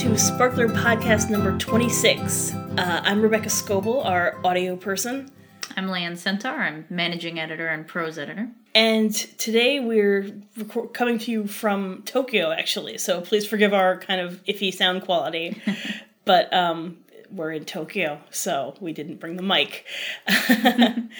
to Sparkler Podcast number 26. Uh, I'm Rebecca Scoble, our audio person, I'm Lianne Sentar. I'm managing editor and prose editor. and today we're record- coming to you from Tokyo, actually, so please forgive our kind of iffy sound quality. but um, we're in Tokyo, so we didn't bring the mic.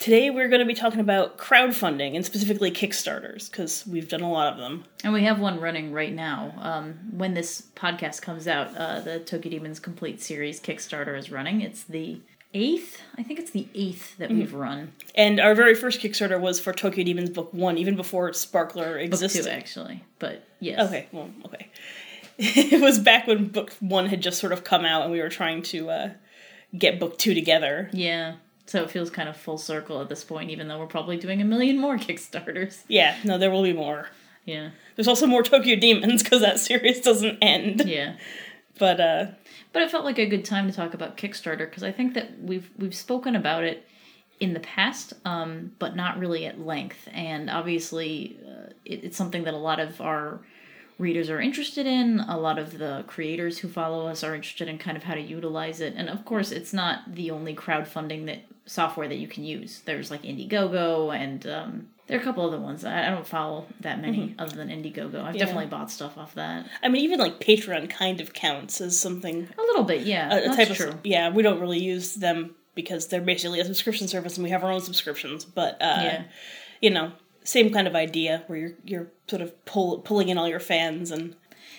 today we're going to be talking about crowdfunding and specifically Kickstarters, because we've done a lot of them. And we have one running right now. Um, when this podcast comes out, uh, the Tokyo Demons Complete Series Kickstarter is running. It's the eighth, I think it's the eighth that we've run. And our very first Kickstarter was for Tokyo Demons Book One, even before Sparkler Book existed. two, actually. But yes. Okay, well, okay. it was back when Book One had just sort of come out, and we were trying to uh, get Book Two together. Yeah. So it feels kind of full circle at this point, even though we're probably doing a million more Kickstarters. Yeah, no, there will be more. Yeah. There's also more Tokyo Demons because that series doesn't end. Yeah. But uh, But it felt like a good time to talk about Kickstarter because I think that we've we've spoken about it in the past, um, but not really at length. And obviously, uh, it, it's something that a lot of our readers are interested in. A lot of the creators who follow us are interested in kind of how to utilize it. And of course, it's not the only crowdfunding that software that you can use. There's like Indiegogo and um, there are a couple other ones. I, don't follow that many other than Indiegogo. I've definitely bought stuff off that. I mean, even like Patreon kind of counts as something. A little bit, yeah. A, a that's type true. of yeah. We don't really use them because they're basically a subscription service, and we have our own subscriptions. But uh, Yeah. you know, same kind of idea where you're you're sort of pull, pulling in all your fans and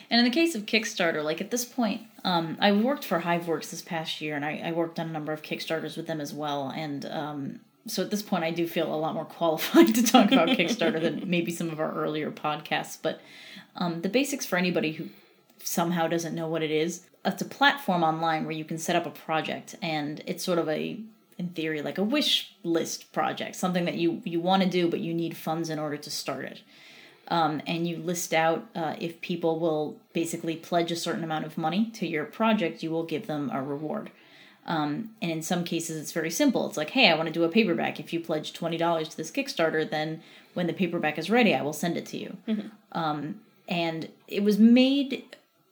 And in the case of Kickstarter, like at this point, um, I worked for HiveWorks this past year, and I, I worked on a number of Kickstarters with them as well. And um, so at this point, I do feel a lot more qualified to talk about Kickstarter than maybe some of our earlier podcasts. But um, the basics for anybody who somehow doesn't know what it is, it's a platform online where you can set up a project, and it's sort of a in theory like a wish list project something that you you want to do but you need funds in order to start it um, and you list out uh, if people will basically pledge a certain amount of money to your project, you will give them a reward. Um, and in some cases, it's very simple. It's like, hey, I want to do a paperback. If you pledge twenty dollars to this Kickstarter, then when the paperback is ready, I will send it to you. Um, and it was made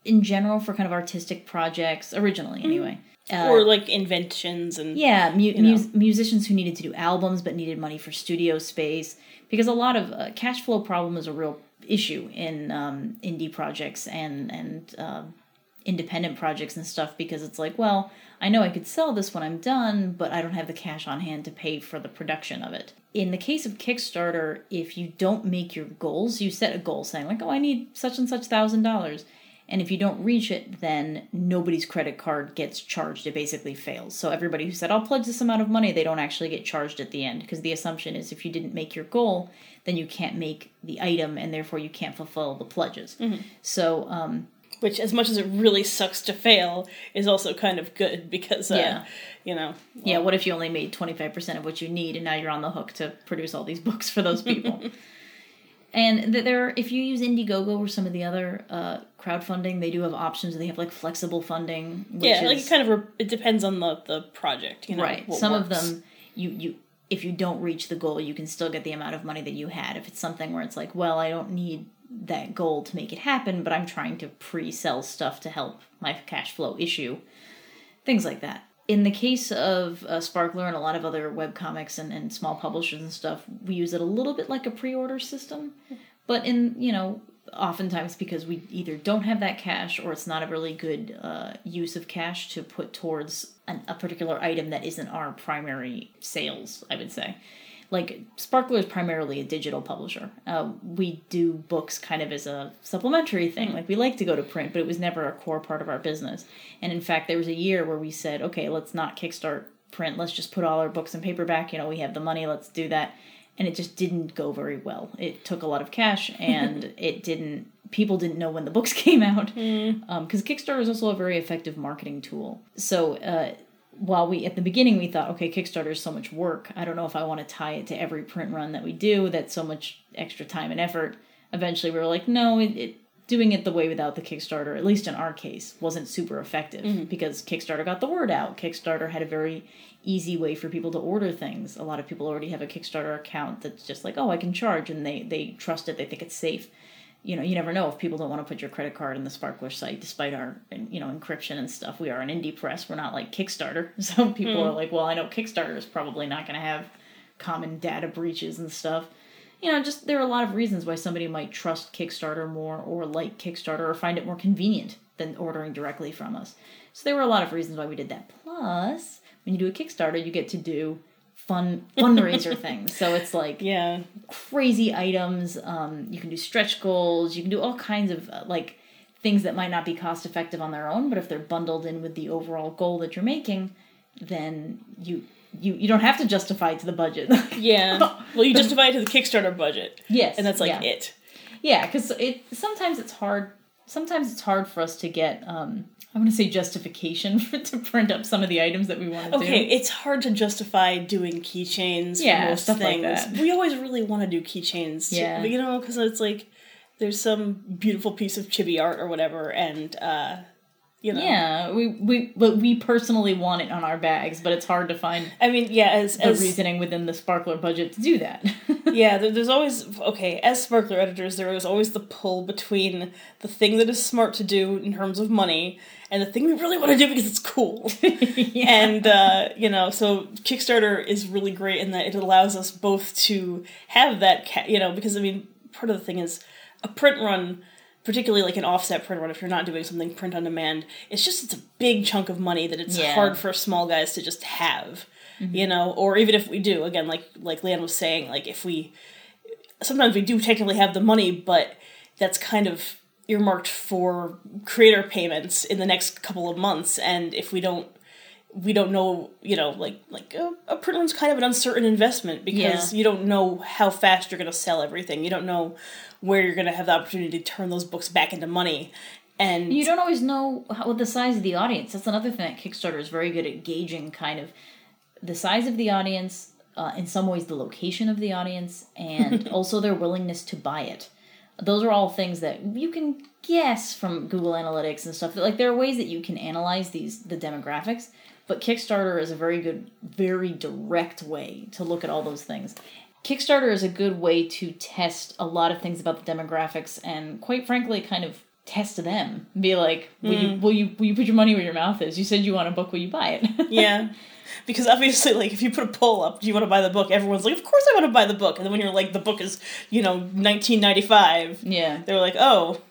in general for kind of artistic projects originally, anyway. Uh, or like inventions and yeah, mu- know. mus- musicians who needed to do albums but needed money for studio space because a lot of uh, cash flow problem is a real issue in um, indie projects and and um independent projects and stuff because it's like, well, I know I could sell this when I'm done, but I don't have the cash on hand to pay for the production of it. In the case of Kickstarter, if you don't make your goals, you set a goal saying like, "Oh, I need such and such thousand dollars." And if you don't reach it, then nobody's credit card gets charged. It basically fails. So everybody who said, I'll pledge this amount of money, they don't actually get charged at the end. Because the assumption is if you didn't make your goal, then you can't make the item and therefore you can't fulfill the pledges. So, um, which as much as it really sucks to fail is also kind of good because uh, Yeah. you know yeah, what if you only made 25% of what you need and now you're on the hook to produce all these books for those people? and th- there, if you use Indiegogo or some of the other uh, crowdfunding, they do have options. They have like flexible funding. Which yeah like is- it kind of re- it depends on the the project you know right some of them you you if you don't reach the goal you can still get the amount of money that you had if it's something where it's like well i don't need that goal to make it happen but i'm trying to pre-sell stuff to help my cash flow issue things like that in the case of uh, sparkler and a lot of other webcomics and, and small publishers and stuff we use it a little bit like a pre-order system. But in you know oftentimes because we either don't have that cash or it's not a really good uh, use of cash to put towards an, a particular item that isn't our primary sales i would say like sparkler is primarily a digital publisher. Uh, we do books kind of as a supplementary thing. Like we like to go to print but it was never a core part of our business. And in fact there was a year where we said okay let's not kickstart print. Let's just put all our books in paperback. You know we have the money. Let's do that. And it just didn't go very well. It took a lot of cash, and it didn't. People didn't know when the books came out. Because Kickstarter is also a very effective marketing tool. So uh, while we at the beginning we thought, okay, Kickstarter is so much work. I don't know if I want to tie it to every print run that we do. That's so much extra time and effort. Eventually, we were like, no, it, it doing it the way without the Kickstarter, at least in our case, wasn't super effective mm-hmm. because Kickstarter got the word out. Kickstarter had a very easy way for people to order things. A lot of people already have a Kickstarter account that's just like, oh, I can charge, and they they trust it. They think it's safe. You know, you never know if people don't want to put your credit card in the Sparkler site, despite our, you know, encryption and stuff. We are an indie press. We're not like Kickstarter. So people are hmm. like, well, I know Kickstarter is probably not going to have common data breaches and stuff. You know, just there are a lot of reasons why somebody might trust Kickstarter more or like Kickstarter or find it more convenient than ordering directly from us. So there were a lot of reasons why we did that. Plus, when you do a Kickstarter, you get to do fun fundraiser things. So it's like Yeah. crazy items. Um, you can do stretch goals. You can do all kinds of uh, like things that might not be cost effective on their own, but if they're bundled in with the overall goal that you're making, then you you you don't have to justify it to the budget. Yeah. Well, you justify it to the Kickstarter budget. yes, And that's like yeah. it. Yeah, because it sometimes it's hard. Sometimes it's hard for us to get. Um, I want to say justification for to print up some of the items that we want to Okay, do. Okay, it's hard to justify doing keychains Yeah, for most stuff like that. We always really want to do keychains, Yeah. but, you know, because it's like there's some beautiful piece of chibi art or whatever, and uh, you know, Yeah, we we but we personally want it on our bags, but it's hard to find I mean, yeah, as the as reasoning within the sparkler budget to do that. yeah, there, there's always okay. As sparkler editors, there is always the pull between the thing that is smart to do in terms of money and the thing we really want to do because it's cool. And uh, you know, so Kickstarter is really great in that it allows us both to have that, ca- you know, because I mean, part of the thing is a print run. Particularly like an offset print run, if you're not doing something print on demand, it's just it's a big chunk of money that it's Yeah. hard for small guys to just have, you know. Or even if we do, again, like like Lianne was saying, like if we sometimes we do technically have the money, but that's kind of earmarked for creator payments in the next couple of months. And if we don't, we don't know, you know, like like a, a print run's kind of an uncertain investment because Yeah. you don't know how fast you're going to sell everything. You don't know where you're going to have the opportunity to turn those books back into money. And you don't always know how, what the size of the audience. That's another thing that Kickstarter is very good at gauging, kind of the size of the audience, uh, in some ways the location of the audience, and also their willingness to buy it. Those are all things that you can guess from Google Analytics and stuff. Like there are ways that you can analyze these the demographics, but Kickstarter is a very good, very direct way to look at all those things. Kickstarter is a good way to test a lot of things about the demographics and quite frankly kind of test them. Be like, will you hmm. will you will you put your money where your mouth is? You said you want a book, will you buy it? yeah. Because obviously, like, if you put a poll up, do you want to buy the book? Everyone's like, of course I want to buy the book. And then when you're like, the book is, you know, 1995, yeah. they're like, oh,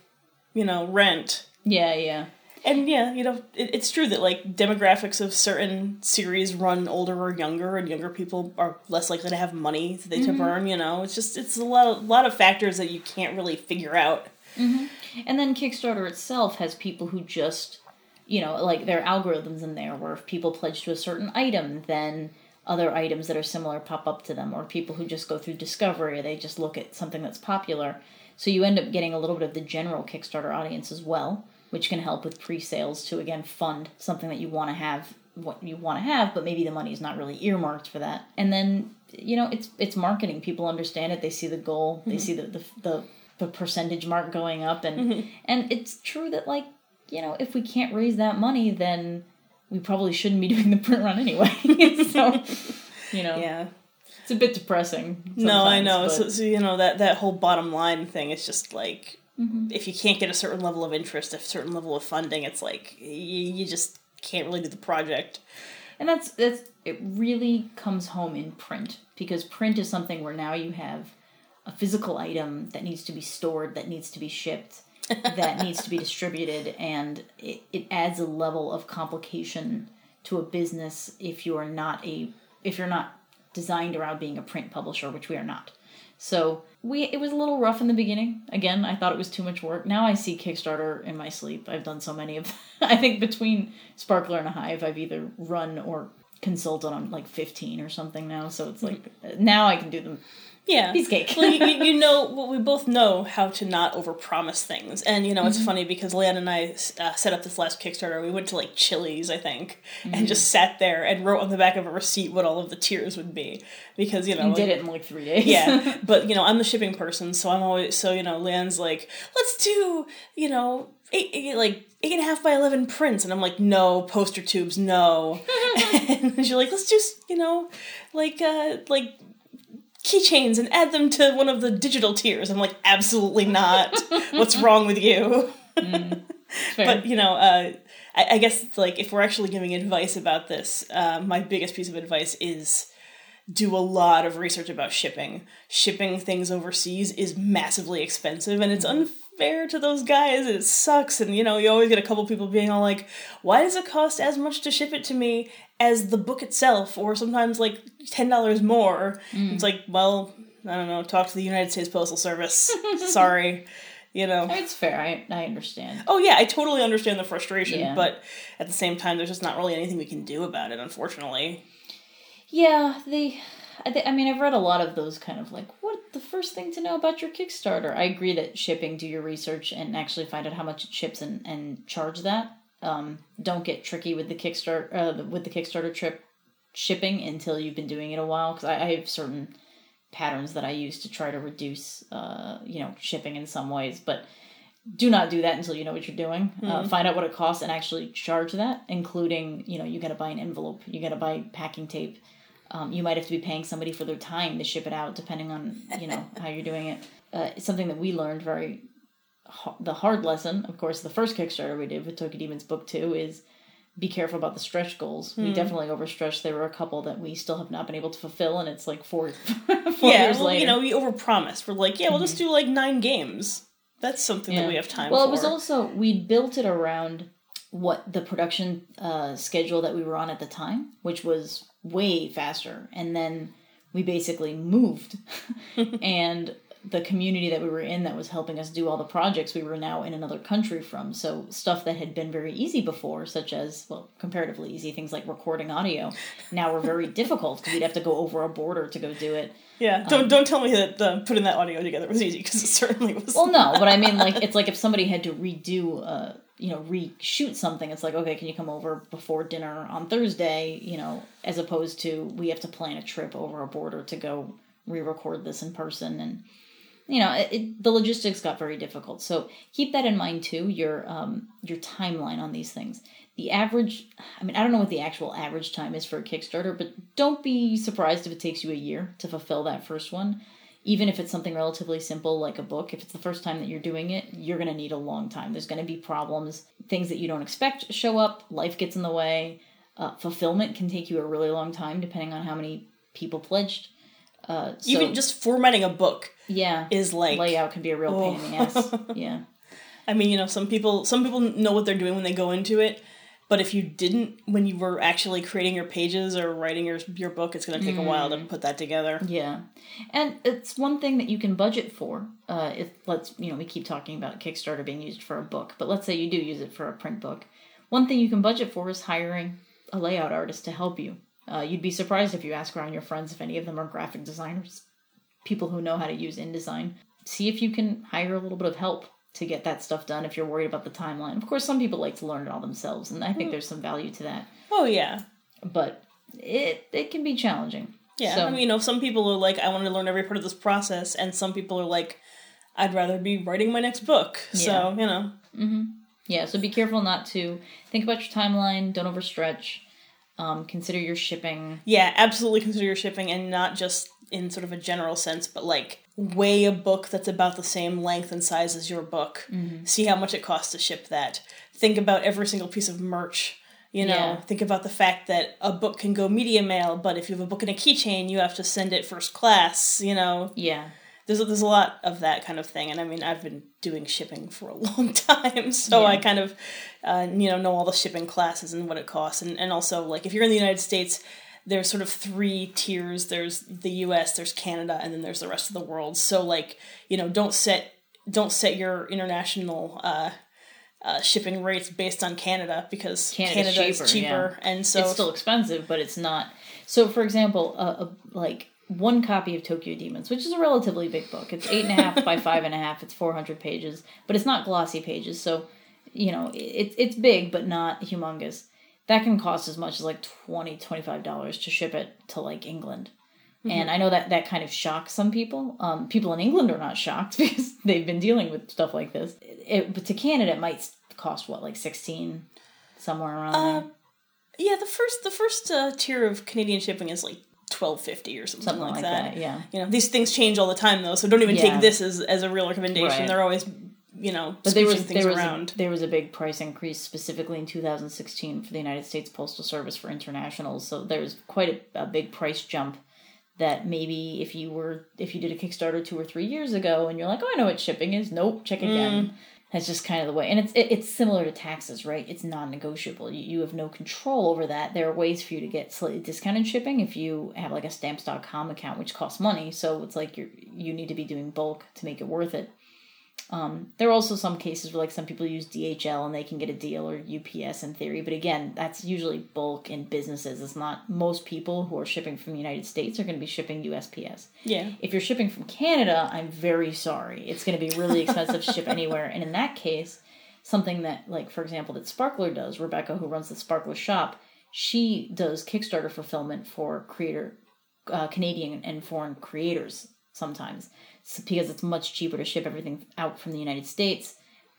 you know, rent. Yeah, yeah. And yeah, you know, it, it's true that like demographics of certain series run older or younger, and younger people are less likely to have money that they to burn. Mm-hmm. You know, it's just it's a lot of lot of factors that you can't really figure out. Mm-hmm. And then Kickstarter itself has people who just, you know, like there are algorithms in there where if people pledge to a certain item, then other items that are similar pop up to them, or people who just go through discovery, they just look at something that's popular. So you end up getting a little bit of the general Kickstarter audience as well, which can help with pre-sales to again fund something that you want to have what you want to have, but maybe the money is not really earmarked for that. And then you know it's it's marketing. People understand it. They see the goal. They mm-hmm. see the the, the the percentage mark going up, and mm-hmm. and it's true that like you know if we can't raise that money, then we probably shouldn't be doing the print run anyway. so you know Yeah. it's a bit depressing. No, I know. So, so you know that that whole bottom line thing is just like Mm-hmm. if you can't get a certain level of interest, a certain level of funding, it's like you, you just can't really do the project. And that's that's it really comes home in print because print is something where now you have a physical item that needs to be stored, that needs to be shipped, that needs to be distributed, and it, it adds a level of complication to a business if you are not a if you're not designed around being a print publisher, which we are not. So we it was a little rough in the beginning. Again, I thought it was too much work. Now I see Kickstarter in my sleep. I've done so many of I think between Sparkler and Hive I've either run or consulted on like 15 or something now. So it's like mm-hmm. now I can do them. Yeah, Piece of cake. well, you, you- know, well, we both know how to not overpromise things, and you know it's funny because Lianne and I uh, set up this last Kickstarter. We went to like Chili's, I think, and just sat there and wrote on the back of a receipt what all of the tiers would be because you know And did like- it in like 3 days. yeah. But you know i'm the shipping person so i'm always so you know lianne's like let's do you know eight, eight like eight and a half by 11 prints. And i'm like no poster tubes no. And she's like let's just you know like uh like keychains and add them to one of the digital tiers. I'm like, absolutely not. What's wrong with you? Fair. but you know, uh, I, I guess like if we're actually giving advice about this, uh, my biggest piece of advice is do a lot of research about shipping. Shipping things overseas is massively expensive, and it's unfair to those guys. It sucks, and you know you always get a couple people being all like, "Why does it cost as much to ship it to me as the book itself?" Or sometimes like ten dollars more. Mm. It's like, well, I don't know. Talk to the United States Postal Service. Sorry, you know. it's fair. I I understand. Oh yeah, I totally understand the frustration, Yeah. but at the same time, there's just not really anything we can do about it, unfortunately. Yeah, they. I, th- I mean, I've read a lot of those kind of like, what the first thing to know about your Kickstarter? I agree that shipping, do your research and actually find out how much it ships and, and charge that. Um, don't get tricky with the Kickstarter uh, with the Kickstarter trip shipping until you've been doing it a while because I, I have certain patterns that I use to try to reduce, uh, you know, shipping in some ways, but do not do that until you know what you're doing. Uh, find out what it costs and actually charge that, including, you know, you got to buy an envelope, you got to buy packing tape. Um, you might have to be paying somebody for their time to ship it out, depending on you know how you're doing it. Uh, it's something that we learned very. The hard lesson, of course, the first Kickstarter we did with Tokyo Demons Book Two is be careful about the stretch goals. We definitely overstretched. There were a couple that we still have not been able to fulfill, and it's like four, four yeah, years well, later. you know, we overpromised. We're like, yeah, we'll just do like nine games. That's something that we have time well, for. it was also we built it around what the production uh, schedule that we were on at the time, which was way faster, and then we basically moved, and the community that we were in that was helping us do all the projects we were now in another country from. So stuff that had been very easy before, such as well, comparatively easy things like recording audio, now were very difficult because we'd have to go over a border to go do it. yeah, don't don't tell me that uh, putting that audio together was easy because it certainly was. Well, no, but I mean, like, it's like if somebody had to redo, uh, you know, reshoot something, it's like, okay, can you come over before dinner on Thursday, you know, as opposed to we have to plan a trip over a border to go re record this in person. And, you know, it, it, the logistics got very difficult. So keep that in mind too, your, um, your timeline on these things. The average, I mean, I don't know what the actual average time is for a Kickstarter, but don't be surprised if it takes you a year to fulfill that first one even if it's something relatively simple like a book, if it's the first time that you're doing it, you're going to need a long time. There's going to be problems, things that you don't expect show up, life gets in the way. Uh, fulfillment can take you a really long time depending on how many people pledged. Uh, so, Even just formatting a book yeah, is like. layout can be a real pain in the ass. Yeah. I mean, you know, some people some people know what they're doing when they go into it, but if you didn't when you were actually creating your pages or writing your your book, it's going to take a while to put that together. Yeah, and it's one thing that you can budget for. Uh, if let's you know we keep talking about Kickstarter being used for a book, but let's say you do use it for a print book. One thing you can budget for is hiring a layout artist to help you. Uh, you'd be surprised if you ask around your friends if any of them are graphic designers, people who know how to use InDesign. See if you can hire a little bit of help to get that stuff done if you're worried about the timeline. Of course, some people like to learn it all themselves, and I think there's some value to that. Oh yeah, But it it can be challenging. yeah. So- I mean, you know, some people are like, I want to learn every part of this process, and some people are like, I'd rather be writing my next book. So you know, Yeah, so be careful not to think about your timeline. Don't overstretch. Um, consider your shipping. yeah, absolutely consider your shipping, and not just in sort of a general sense, but like weigh a book that's about the same length and size as your book. See how much it costs to ship that. Think about every single piece of merch. You know, Yeah. think about the fact that a book can go media mail, but if you have a book in a keychain, you have to send it first class. You know, Yeah, there's there's a lot of that kind of thing, and I mean, I've been doing shipping for a long time, so I kind of, uh, you know, know all the shipping classes and what it costs, and and also like if you're in the United States, there's sort of three tiers. There's the U.S., there's Canada, and then there's the rest of the world. So like, you know, don't set don't set your international. Uh, uh, shipping rates based on Canada because Canada's Canada is cheaper, cheaper, and so it's still expensive, but it's not. So, for example, uh, a, like one copy of Tokyo Demons, which is a relatively big book. It's eight and a half by five and a half. It's four hundred pages, but it's not glossy pages. So, you know, it's it's big, but not humongous. That can cost as much as like 20 dollars to ship it to like England. And I know that that kind of shocks some people. Um, people in England are not shocked because they've been dealing with stuff like this. It, but to Canada, it might cost what, like sixteen, somewhere around there. Yeah, the first the first uh, tier of Canadian shipping is like twelve fifty or something, Something like, like that. that, yeah. You know, these things change all the time though, so don't even Yeah. take this as, as a real recommendation. Right. They're always, you know, But there switching was things there was around. a, there was a big price increase specifically in 2016 for the United States Postal Service for internationals. So there was quite a, a big price jump that maybe if you were if you did a Kickstarter two or three years ago and you're like, oh, I know what shipping is. Nope, check again. Mm. That's just kind of the way, and it's it, it's similar to taxes, right? It's non-negotiable. You, you have no control over that. There are ways for you to get slightly discounted shipping if you have like a stamps.com account, which costs money. So it's like you you need to be doing bulk to make it worth it. Um, there are also some cases where like some people use DHL and they can get a deal or UPS in theory, but again, that's usually bulk in businesses. It's not most people who are shipping from the United States are going to be shipping USPS. yeah. If you're shipping from Canada, I'm very sorry. It's going to be really expensive to ship anywhere. And in that case, something that, like, for example, that Sparkler does, Rebecca, who runs the Sparkler shop, she does Kickstarter fulfillment for creator, uh, Canadian and foreign creators sometimes because it's much cheaper to ship everything out from the United States.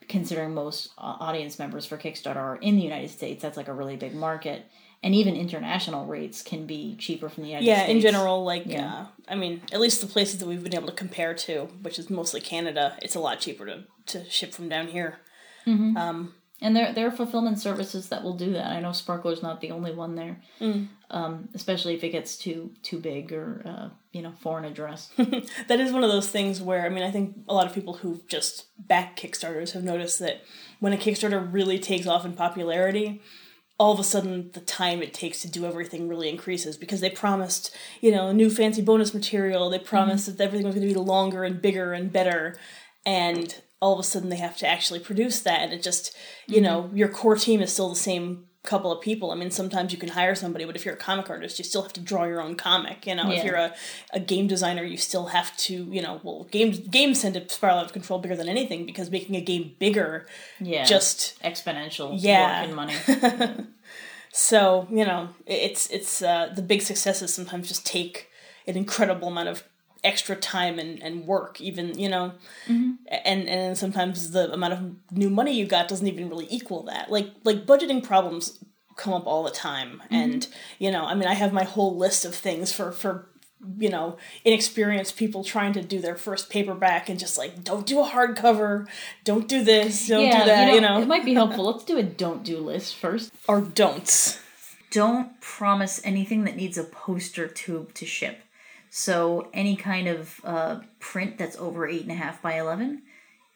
Considering most uh, audience members for Kickstarter are in the United States, that's like a really big market. And even international rates can be cheaper from the United Yeah, States. in general, like, Yeah. uh, I mean, at least the places that we've been able to compare to, which is mostly Canada, it's a lot cheaper to, to ship from down here. And there, there are fulfillment services that will do that. I know Sparkler's not the only one there, Mm. um, especially if it gets too too big or uh, you know foreign address. that is one of those things where I mean I think a lot of people who've just back Kickstarters have noticed that when a Kickstarter really takes off in popularity, all of a sudden the time it takes to do everything really increases because they promised you know new fancy bonus material. They promised that everything was going to be longer and bigger and better, and all of a sudden they have to actually produce that, and it just you know your core team is still the same couple of people. I mean, sometimes you can hire somebody, but if you're a comic artist, you still have to draw your own comic. You know, if you're a, a game designer, you still have to, you know, well, games games tend to spiral out of control bigger than anything because making a game bigger Yeah, just exponential Yeah. work and money. so you know it's it's uh, the big successes sometimes just take an incredible amount of extra time and, and work even you know? Mm-hmm. And and sometimes the amount of new money you got doesn't even really equal that. Like like budgeting problems come up all the time. Mm-hmm. And you know i mean i have my whole list of things for for you know inexperienced people trying to do their first paperback and just like don't do a hardcover don't do this don't yeah, do that you know, it might be helpful. Let's do a don't do list first. or don'ts. Don't promise anything that needs a poster tube to ship. So any kind of uh, print that's over eight and a half by eleven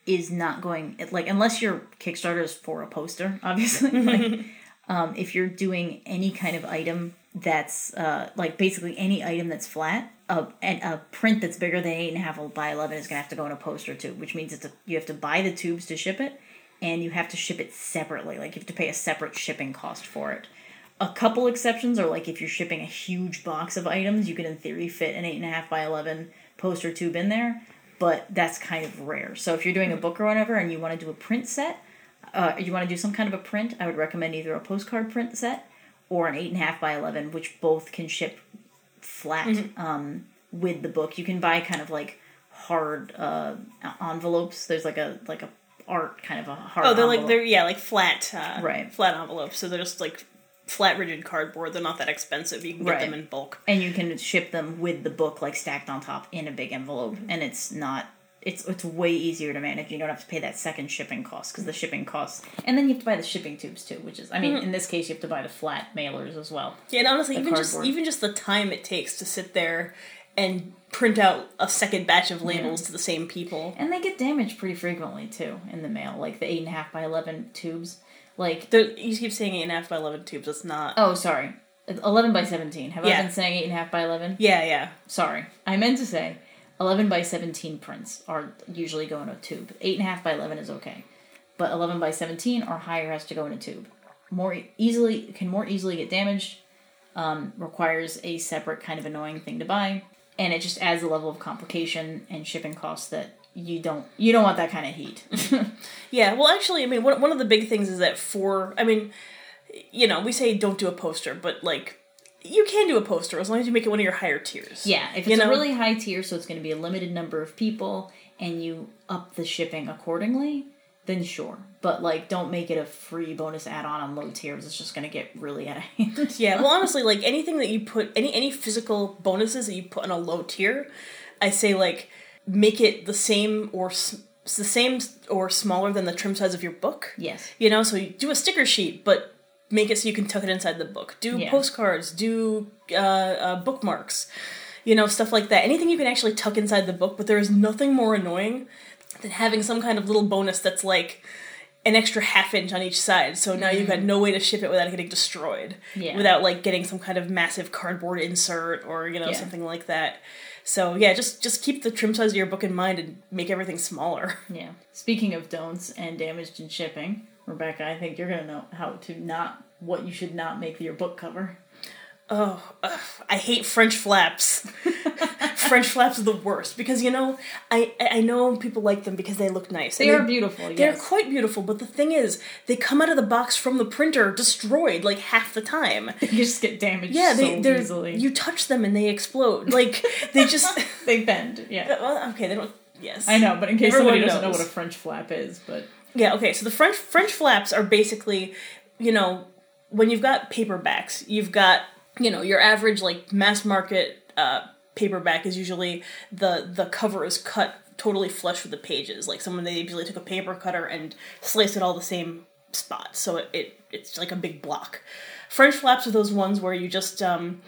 is not going like unless your Kickstarter is for a poster, obviously. like, um, if you're doing any kind of item that's uh, like basically any item that's flat, a, and a print that's bigger than eight and a half by eleven is gonna have to go in a poster tube, which means it's a, you have to buy the tubes to ship it, and you have to ship it separately. Like you have to pay a separate shipping cost for it. A couple exceptions are like if you're shipping a huge box of items, you can in theory fit an eight and a half by eleven poster tube in there, but that's kind of rare. So if you're doing a book or whatever and you want to do a print set, uh, you want to do some kind of a print, I would recommend either a postcard print set or an eight and a half by eleven, which both can ship flat Mm-hmm. um, with the book. You can buy kind of like hard uh, envelopes. There's like a like a art kind of a hard. Oh, they're like they're yeah, like flat, uh, Right. Flat envelopes. So they're just like flat, rigid cardboard. They're not that expensive. You can get Right. them in bulk. and you can ship them with the book like stacked on top in a big envelope mm-hmm. and it's not it's it's way easier to manage you don't have to pay that second shipping cost because the shipping costs and then you have to buy the shipping tubes too which is i mean mm-hmm. in this case you have to buy the flat mailers as well Yeah, and honestly, even just even just the time it takes to sit there and print out a second batch of labels to the same people. and they get damaged pretty frequently too in the mail like the eight and a half by 11 tubes like you keep saying eight and a half by eleven tubes. It's not. oh sorry. 11 by 17 have i been saying eight and a half by 11 Yeah, yeah. sorry. I meant to say 11 by 17 prints are usually go in a tube. 8.5 by 11 is okay. But 11 by 17 or higher has to go in a tube. More easily can more easily get damaged um, requires a separate kind of annoying thing to buy. And it just adds a level of complication and shipping costs that you don't you don't want that kind of heat Yeah, well, actually, I mean, one, one of the big things is that for, I mean, you know, we say don't do a poster, but like, you can do a poster as long as you make it one of your higher tiers. Yeah, if it's You know? a really high tier, so it's going to be a limited number of people, and you up the shipping accordingly, then sure. But like, don't make it a free bonus add-on on low tiers. It's just gonna get really out of hand. Yeah, well, honestly, like anything that you put, any any physical bonuses that you put on a low tier, I say like make it the same or s- the same or smaller than the trim size of your book. yes. You know, so you do a sticker sheet, but make it so you can tuck it inside the book. Do Yeah. postcards, do uh, uh, bookmarks, you know, stuff like that. Anything you can actually tuck inside the book, but there is nothing more annoying than having some kind of little bonus that's like an extra half inch on each side. So now you've got no way to ship it without getting destroyed. Mm-hmm. Yeah. Without like getting some kind of massive cardboard insert or, you know, Yeah. something like that. So yeah, just just keep the trim size of your book in mind and make everything smaller. Yeah. Speaking of don'ts and damaged in shipping, Rebecca, I think you're gonna know how to not what you should not make your book cover. Oh, ugh, I hate French flaps. French flaps are the worst because you know I I know people like them because they look nice. They And are beautiful. They're quite beautiful, but the thing is, they come out of the box from the printer destroyed like half the time. They just get damaged Yeah, they so they're easily. you touch them and they explode. Like they just they bend. Yeah. Uh, well, okay, they don't. Yes, I know, but in case Everyone somebody doesn't know what a French flap is, but Yeah, okay. So the French French flaps are basically, you know, when you've got paperbacks, you've got, you know, your average like mass market uh, paperback is usually the the cover is cut totally flush with the pages. Like someone they usually took a paper cutter and sliced it all the same spot, so it, it it's like a big block. French flaps are those ones where you just um,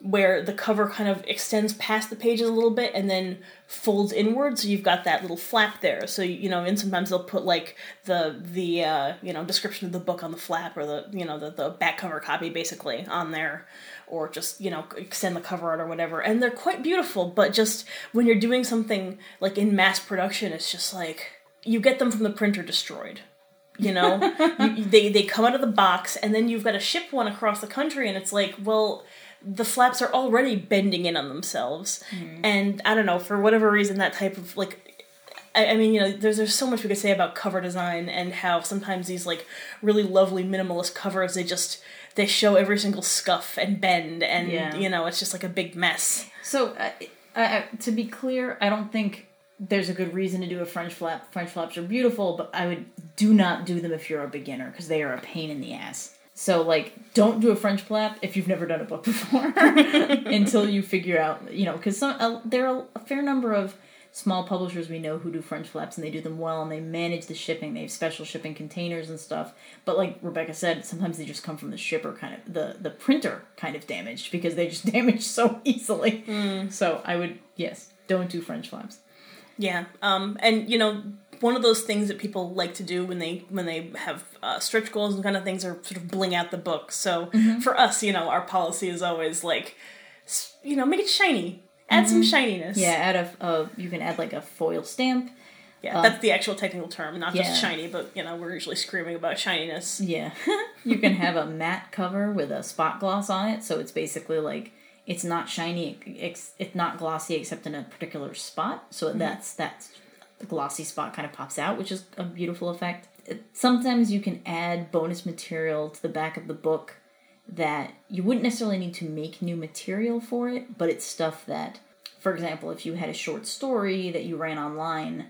where the cover kind of extends past the pages a little bit and then folds inward so you've got that little flap there. So you know and sometimes they'll put like the the uh, you know description of the book on the flap or the you know the, the back cover copy basically on there or just you know extend the cover out or whatever. And they're quite beautiful but just when you're doing something like in mass production it's just like you get them from the printer destroyed you know? You, they they come out of the box and then you've got to ship one across the country and it's like well the flaps are already bending in on themselves and i don't know for whatever reason that type of like I, I mean you know there's there's so much we could say about cover design and how sometimes these like really lovely minimalist covers they just they show every single scuff and bend and Yeah. you know it's just like a big mess So, uh, uh, to be clear, I don't think there's a good reason to do a French flap. French flaps are beautiful, but I would do not do them if you're a beginner because they are a pain in the ass. So, like, don't do a French flap if you've never done a book before until you figure out, you know, because some uh, there are a fair number of small publishers we know who do French flaps and they do them well and they manage the shipping. They have special shipping containers and stuff. But like Rebecca said, sometimes they just come from the shipper kind of the the printer kind of damaged because they just damage so easily. So I would yes, don't do French flaps. Yeah, um, and you know, one of those things that people like to do when they when they have uh, stretch goals and kind of things are sort of bling out the book. So for us, you know, our policy is always like, you know, make it shiny, add some shininess. Yeah, add a uh, you can add like a foil stamp. yeah, that's the actual technical term, not yeah. just shiny, but you know, we're usually screaming about shininess. Yeah. you can have a matte cover with a spot gloss on it, so it's basically like it's not shiny, it's, it's not glossy except in a particular spot. So that's that's the glossy spot kind of pops out, which is a beautiful effect. Sometimes you can add bonus material to the back of the book that you wouldn't necessarily need to make new material for it, but it's stuff that, for example, if you had a short story that you ran online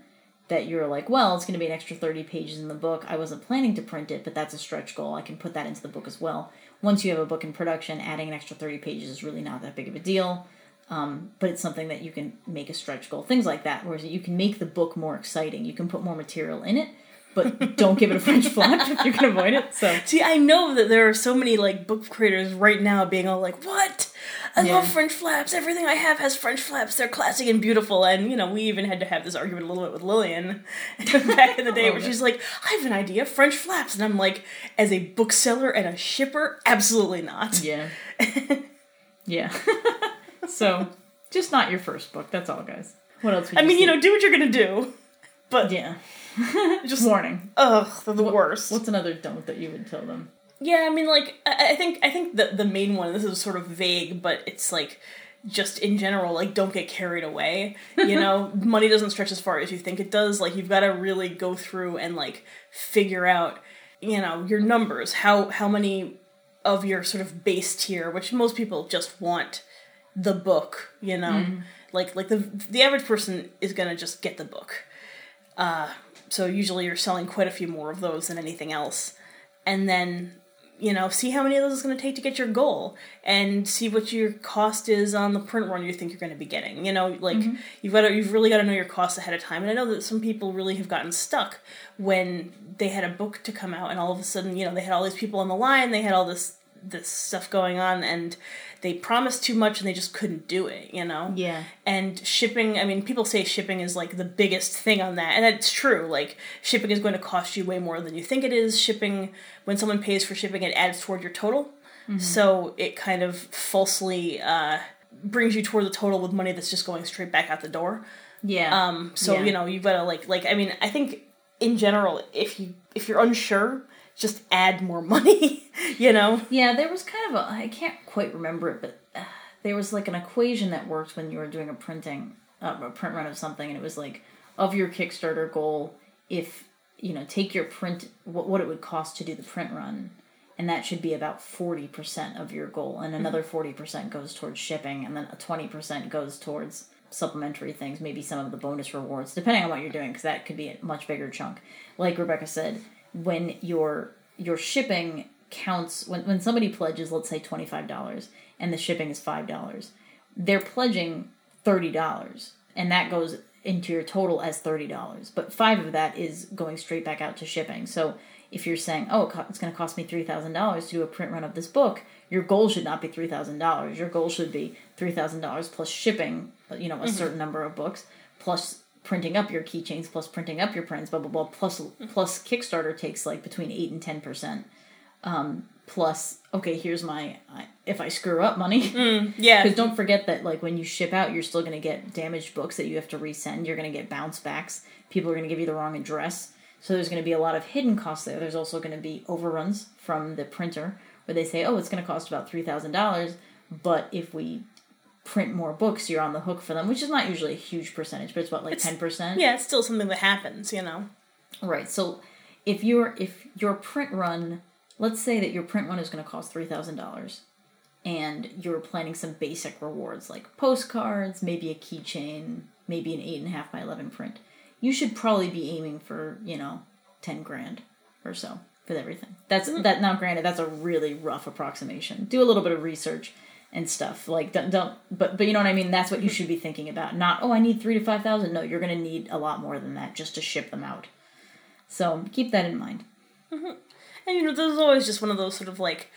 that you're like, well, it's going to be an extra 30 pages in the book. I wasn't planning to print it, but that's a stretch goal. I can put that into the book as well. Once you have a book in production, adding an extra 30 pages is really not that big of a deal. Um, but it's something that you can make a stretch goal. Things like that, Whereas you can make the book more exciting. You can put more material in it, but don't give it a French flap if you can avoid it. So See, I know that there are so many like book creators right now being all like, "What? I Yeah. love French flaps. Everything I have has French flaps. They're classic and beautiful." And you know, we even had to have this argument a little bit with Lillian back in the day, where it. she's like, "I have an idea, French flaps," and I'm like, as a bookseller and a shipper, absolutely not. yeah, yeah. So just not your first book. That's all, guys. What else? I mean, say? you know, do what you're gonna do, but yeah. just Warning. ugh, the worst. What's another don't that you would tell them? Yeah, I mean, like I, I think I think the the main one. This is sort of vague, but it's like just in general, like don't get carried away. You know, money doesn't stretch as far as you think it does. Like you've got to really go through and like figure out, you know, your numbers. How how many of your sort of base tier, which most people just want the book. You know, like like the the average person is gonna just get the book. Uh, so usually you're selling quite a few more of those than anything else. And then, you know, see how many of those it's going to take to get your goal and see what your cost is on the print run you think you're going to be getting. You know, like you've got to, you've really got to know your costs ahead of time. And I know that some people really have gotten stuck when they had a book to come out and all of a sudden, you know, they had all these people on the line, they had all this this stuff going on and they promised too much and they just couldn't do it, you know? Yeah. And shipping, I mean, people say shipping is like the biggest thing on that, and that's true. Like, shipping is going to cost you way more than you think it is. Shipping, when someone pays for shipping, it adds toward your total. So it kind of falsely uh, brings you toward the total with money that's just going straight back out the door. Yeah. Um, so Yeah. you know you've got to like like I mean I think in general if you if you're unsure just add more money you know Yeah, there was kind of a I can't quite remember it, but uh, there was like an equation that worked when you were doing a printing uh, a print run of something, and it was like of your Kickstarter goal, if you know take your print what what it would cost to do the print run, and that should be about forty percent of your goal, and another forty percent goes towards shipping, and then a twenty percent goes towards supplementary things, maybe some of the bonus rewards, depending on what you're doing, because that could be a much bigger chunk. Like Rebecca said, when your your shipping counts when, when somebody pledges, let's say twenty five dollars, and the shipping is five dollars, they're pledging thirty dollars, and that goes into your total as thirty dollars. But five of that is going straight back out to shipping. So if you're saying, oh, it's going to cost me three thousand dollars to do a print run of this book, your goal should not be three thousand dollars. Your goal should be three thousand dollars plus shipping, you know, a mm-hmm. certain number of books, plus printing up your keychains, plus printing up your prints, blah blah blah. Plus, plus Kickstarter takes like between eight and ten percent. Um, plus, okay, here's my if I screw up money. yeah Because don't forget that, like, when you ship out, you're still going to get damaged books that you have to resend. You're going to get bounce backs. People are going to give you the wrong address. So there's going to be a lot of hidden costs there. There's also going to be overruns from the printer where they say, oh, it's going to cost about $3,000. But if we print more books, you're on the hook for them, which is not usually a huge percentage, but it's what, like 10%? yeah it's still something that happens you know Right. So if your if your print run, let's say that your print run is going to cost three thousand dollars, and you're planning some basic rewards like postcards, maybe a keychain, maybe an eight and a half by eleven print, you should probably be aiming for you know ten grand or so for everything. That's hmm. that. Now, granted, that's a really rough approximation. Do a little bit of research and stuff. Like don't, don't but but you know what i mean? That's what you should be thinking about. Not oh i need three to five thousand. No you're going to need a lot more than that just to ship them out. So keep that in mind. Mm-hmm. and you know there's always just one of those sort of like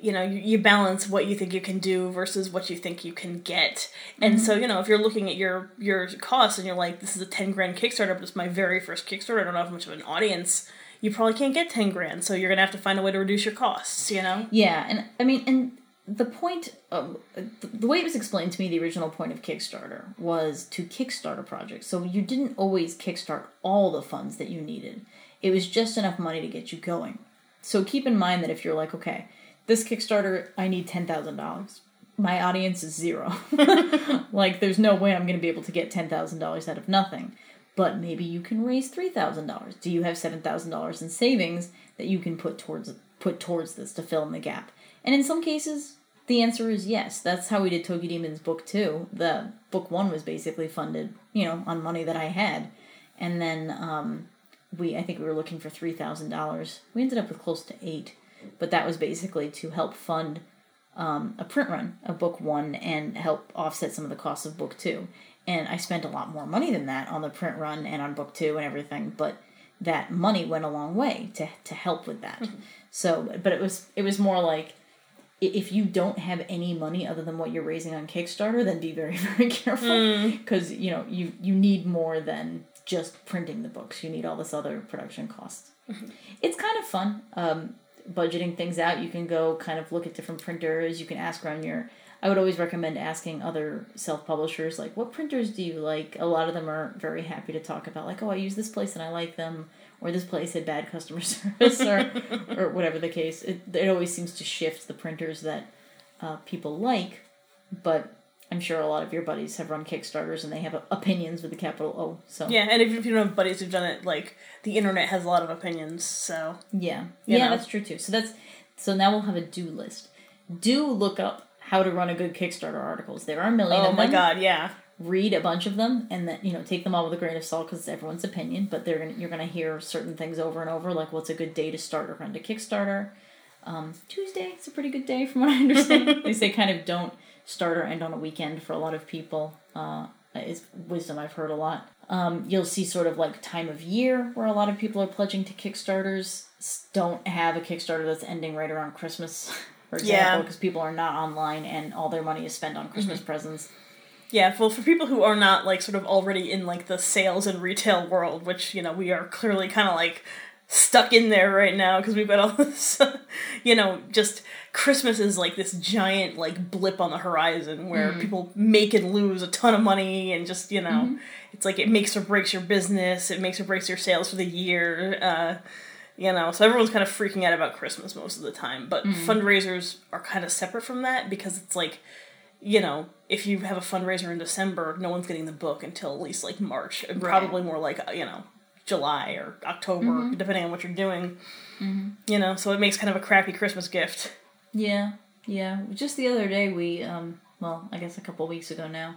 you know you, you balance what you think you can do versus what you think you can get. And so mm-hmm. you know if you're looking at your your costs and you're like this is a 10 grand kickstarter but it's my very first kickstarter i don't have much of an audience you probably can't get 10 grand. So you're gonna have to find a way to reduce your costs you know? Yeah, and I mean, and the point of the way it was explained to me, the original point of Kickstarter was to kickstart a project. So you didn't always kickstart all the funds that you needed. It was just enough money to get you going. So keep in mind that if you're like, okay, this Kickstarter, I need ten thousand dollars. My audience is zero. like, there's no way I'm going to be able to get ten thousand dollars out of nothing. But maybe you can raise three thousand dollars. Do you have seven thousand dollars in savings that you can put towards put towards this to fill in the gap? And in some cases, the answer is yes. That's how we did Tokyo Demons book two. The book one was basically funded, you know, on money that I had, and then um, we I think we were looking for three thousand dollars. We ended up with close to eight, but that was basically to help fund um, a print run of book one and help offset some of the costs of book two. And I spent a lot more money than that on the print run and on book two and everything, but that money went a long way to to help with that. So, but it was it was more like if you don't have any money other than what you're raising on Kickstarter, then be very very careful because you know you you need more than just printing the books. You need all this other production costs. It's kind of fun um, budgeting things out. You can go kind of look at different printers. You can ask around your. I would always recommend asking other self publishers like, what printers do you like? A lot of them are very happy to talk about like, oh, I use this place and I like them, or this place had bad customer service, or or whatever the case. It it always seems to shift the printers that uh, people like, but I'm sure a lot of your buddies have run Kickstarters and they have opinions with the capital O. So yeah and if you don't have buddies who've done it like the internet has a lot of opinions so Yeah. Yeah, know? that's true too. So that's so now we'll have a do list. Do look up how to run a good Kickstarter articles. There are a million Oh my god, yeah. Read a bunch of them and then you know take them all with a grain of salt because it's everyone's opinion. But they're gonna, you're gonna hear certain things over and over, like what's a good day to start or run to Kickstarter. Um, Tuesday is a pretty good day from what I understand. they say kind of don't start or end on a weekend for a lot of people. Uh, is wisdom I've heard a lot. Um, you'll see sort of like time of year where a lot of people are pledging to Kickstarters. Don't have a Kickstarter that's ending right around Christmas, for example, because people are not online and all their money is spent on Christmas Mm-hmm. presents. Yeah, well, for people who are not like sort of already in like the sales and retail world, which you know we are clearly kind of like stuck in there right now because we've got all this, you know, just Christmas is like this giant like blip on the horizon where mm. people make and lose a ton of money and just you know, mm-hmm. it's like it makes or breaks your business, it makes or breaks your sales for the year. Uh, you know, so everyone's kind of freaking out about Christmas most of the time, but mm. fundraisers are kind of separate from that because it's like you know, if you have a fundraiser in December, no one's getting the book until at least like March, and Right. probably more like uh, you know July or October, depending on what you're doing. You know, so it makes kind of a crappy Christmas gift. Yeah, yeah. Just the other day, we, um, well, I guess a couple weeks ago now,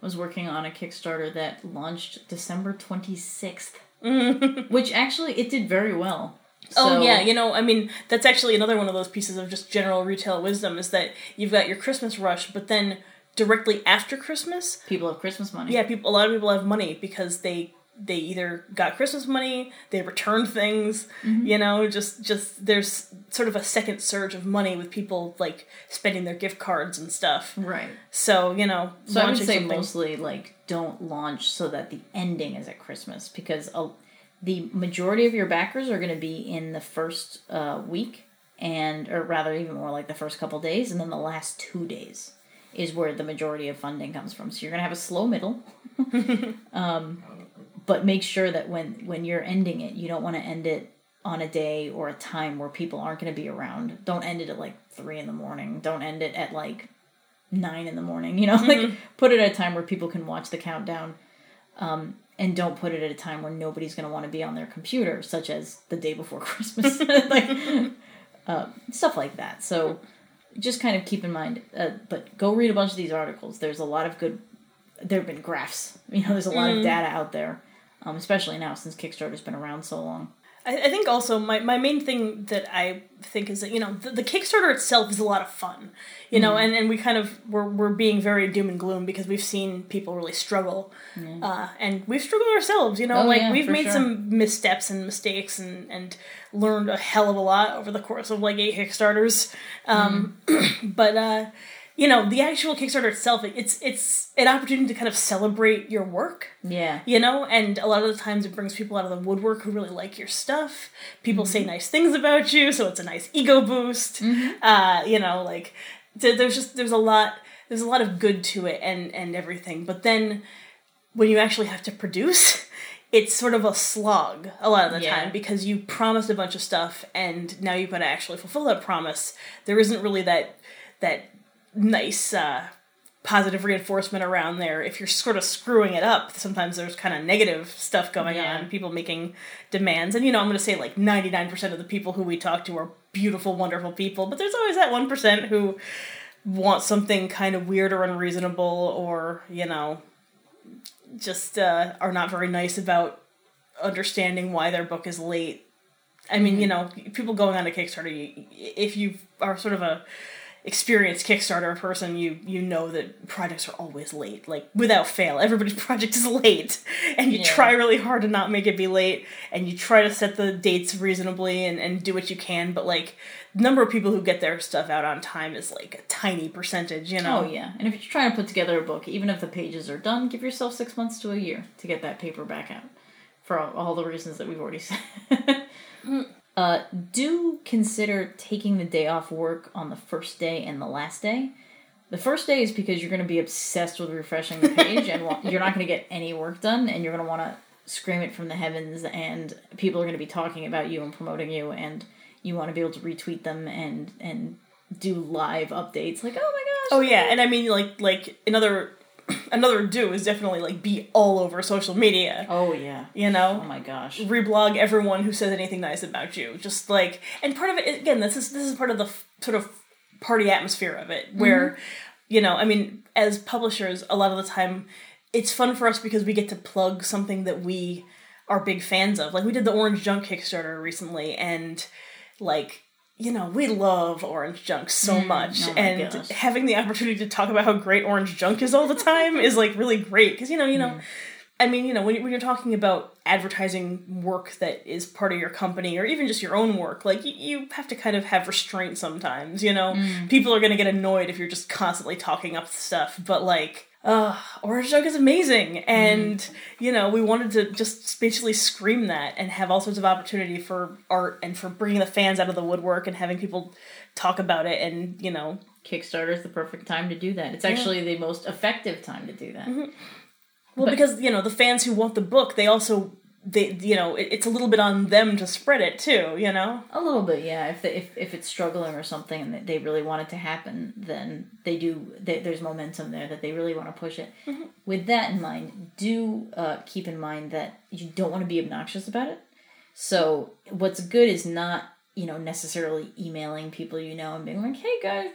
was working on a Kickstarter that launched December 26th. Which actually, it did very well. oh yeah, you know, I mean, that's actually another one of those pieces of just general retail wisdom is that you've got your Christmas rush, but then directly after Christmas, People have Christmas money. yeah, people a lot of people have money because they they either got Christmas money, they returned things, you know, just just there's sort of a second surge of money with people like spending their gift cards and stuff. Right. So, you know, So I would say something- mostly like don't launch so that the ending is at Christmas because uh, the majority of your backers are going to be in the first uh, week and or rather even more like the first couple days and then the last two days is where the majority of funding comes from. So you're going to have a slow middle. um, but make sure that when when you're ending it, you don't want to end it on a day or a time where people aren't going to be around. Don't end it at like three in the morning. Don't end it at like nine in the morning. You know, like put it at a time where people can watch the countdown. Um, and don't put it at a time where nobody's going to want to be on their computer, such as the day before Christmas, like uh, stuff like that. So just kind of keep in mind. Uh, but go read a bunch of these articles. There's a lot of good. There have been graphs. You know, there's a lot of data out there, um, especially now since Kickstarter's been around so long. I, I think also my, my main thing that I think is that you know the, the Kickstarter itself is a lot of fun, you know, and, and we kind of we're we're being very doom and gloom because we've seen people really struggle, uh, and we've struggled ourselves, you know, Oh, like yeah, we've made sure. some missteps and mistakes and and learned a hell of a lot over the course of like eight Kickstarters, um, but uh, you know the actual Kickstarter itself, it's it's an opportunity to kind of celebrate your work. Yeah. you know and a lot of the times it brings people out of the woodwork who really like your stuff. People say nice things about you so it's a nice ego boost. Uh, you know like there's just there's a lot there's a lot of good to it and and everything. But then when you actually have to produce it's sort of a slog a lot of the Yeah. time because you promised a bunch of stuff and now you've got to actually fulfill that promise. There isn't really that that nice uh positive reinforcement around there. If you're sort of screwing it up sometimes there's kind of negative stuff going Yeah. on people making demands. And you know i'm going to say like 99% of the people who we talk to are beautiful wonderful people but there's always that 1% who want something kind of weird or unreasonable or you know just uh, are not very nice about understanding why their book is late. I mean you know people going on a kickstarter if you are sort of a experienced Kickstarter person, you you know that projects are always late, like without fail. Everybody's project is late, and you Yeah. try really hard to not make it be late, and you try to set the dates reasonably and and do what you can. But like, the number of people who get their stuff out on time is like a tiny percentage, you know. Oh yeah, and if you're trying to put together a book, even if the pages are done, give yourself six months to a year to get that paper back out, for all, all the reasons that we've already said. Mm, uh, do consider taking the day off work on the first day and the last day. The first day is because you're going to be obsessed with refreshing the page, and you're not going to get any work done, and you're going to want to scream it from the heavens, and people are going to be talking about you and promoting you, and you want to be able to retweet them and and do live updates like, oh my gosh, Oh yeah, and I mean like like another another do is definitely like be all over social media. Oh yeah. You know, Oh my gosh. reblog everyone who says anything nice about you. Just like, and part of it again, this is this is part of the f- sort of party atmosphere of it where mm-hmm. you know i mean as publishers a lot of the time it's fun for us because we get to plug something that we are big fans of like we did the orange junk kickstarter recently and like you know we love orange junk so mm, much. oh and gosh. having the opportunity to talk about how great orange junk is all the time is like really great. Because you know you know mm. I mean, you know, when, when you're talking about advertising work that is part of your company or even just your own work, like you, you have to kind of have restraint sometimes, you know? Mm. People are going to get annoyed if you're just constantly talking up stuff, but like, uh, Orange Junk is amazing. And, you know, we wanted to just basically scream that and have all sorts of opportunity for art and for bringing the fans out of the woodwork and having people talk about it and, you know, Kickstarter is the perfect time to do that. It's actually the most effective time to do that. Well, because you know the fans who want the book, they also they you know it, it's a little bit on them to spread it too. You know. A little bit, yeah. If they, if if it's struggling or something and they really want it to happen, then they do. They, there's momentum there that they really want to push it. With that in mind, do uh, keep in mind that you don't want to be obnoxious about it. So what's good is not you know necessarily emailing people you know and being like, "Hey guys,"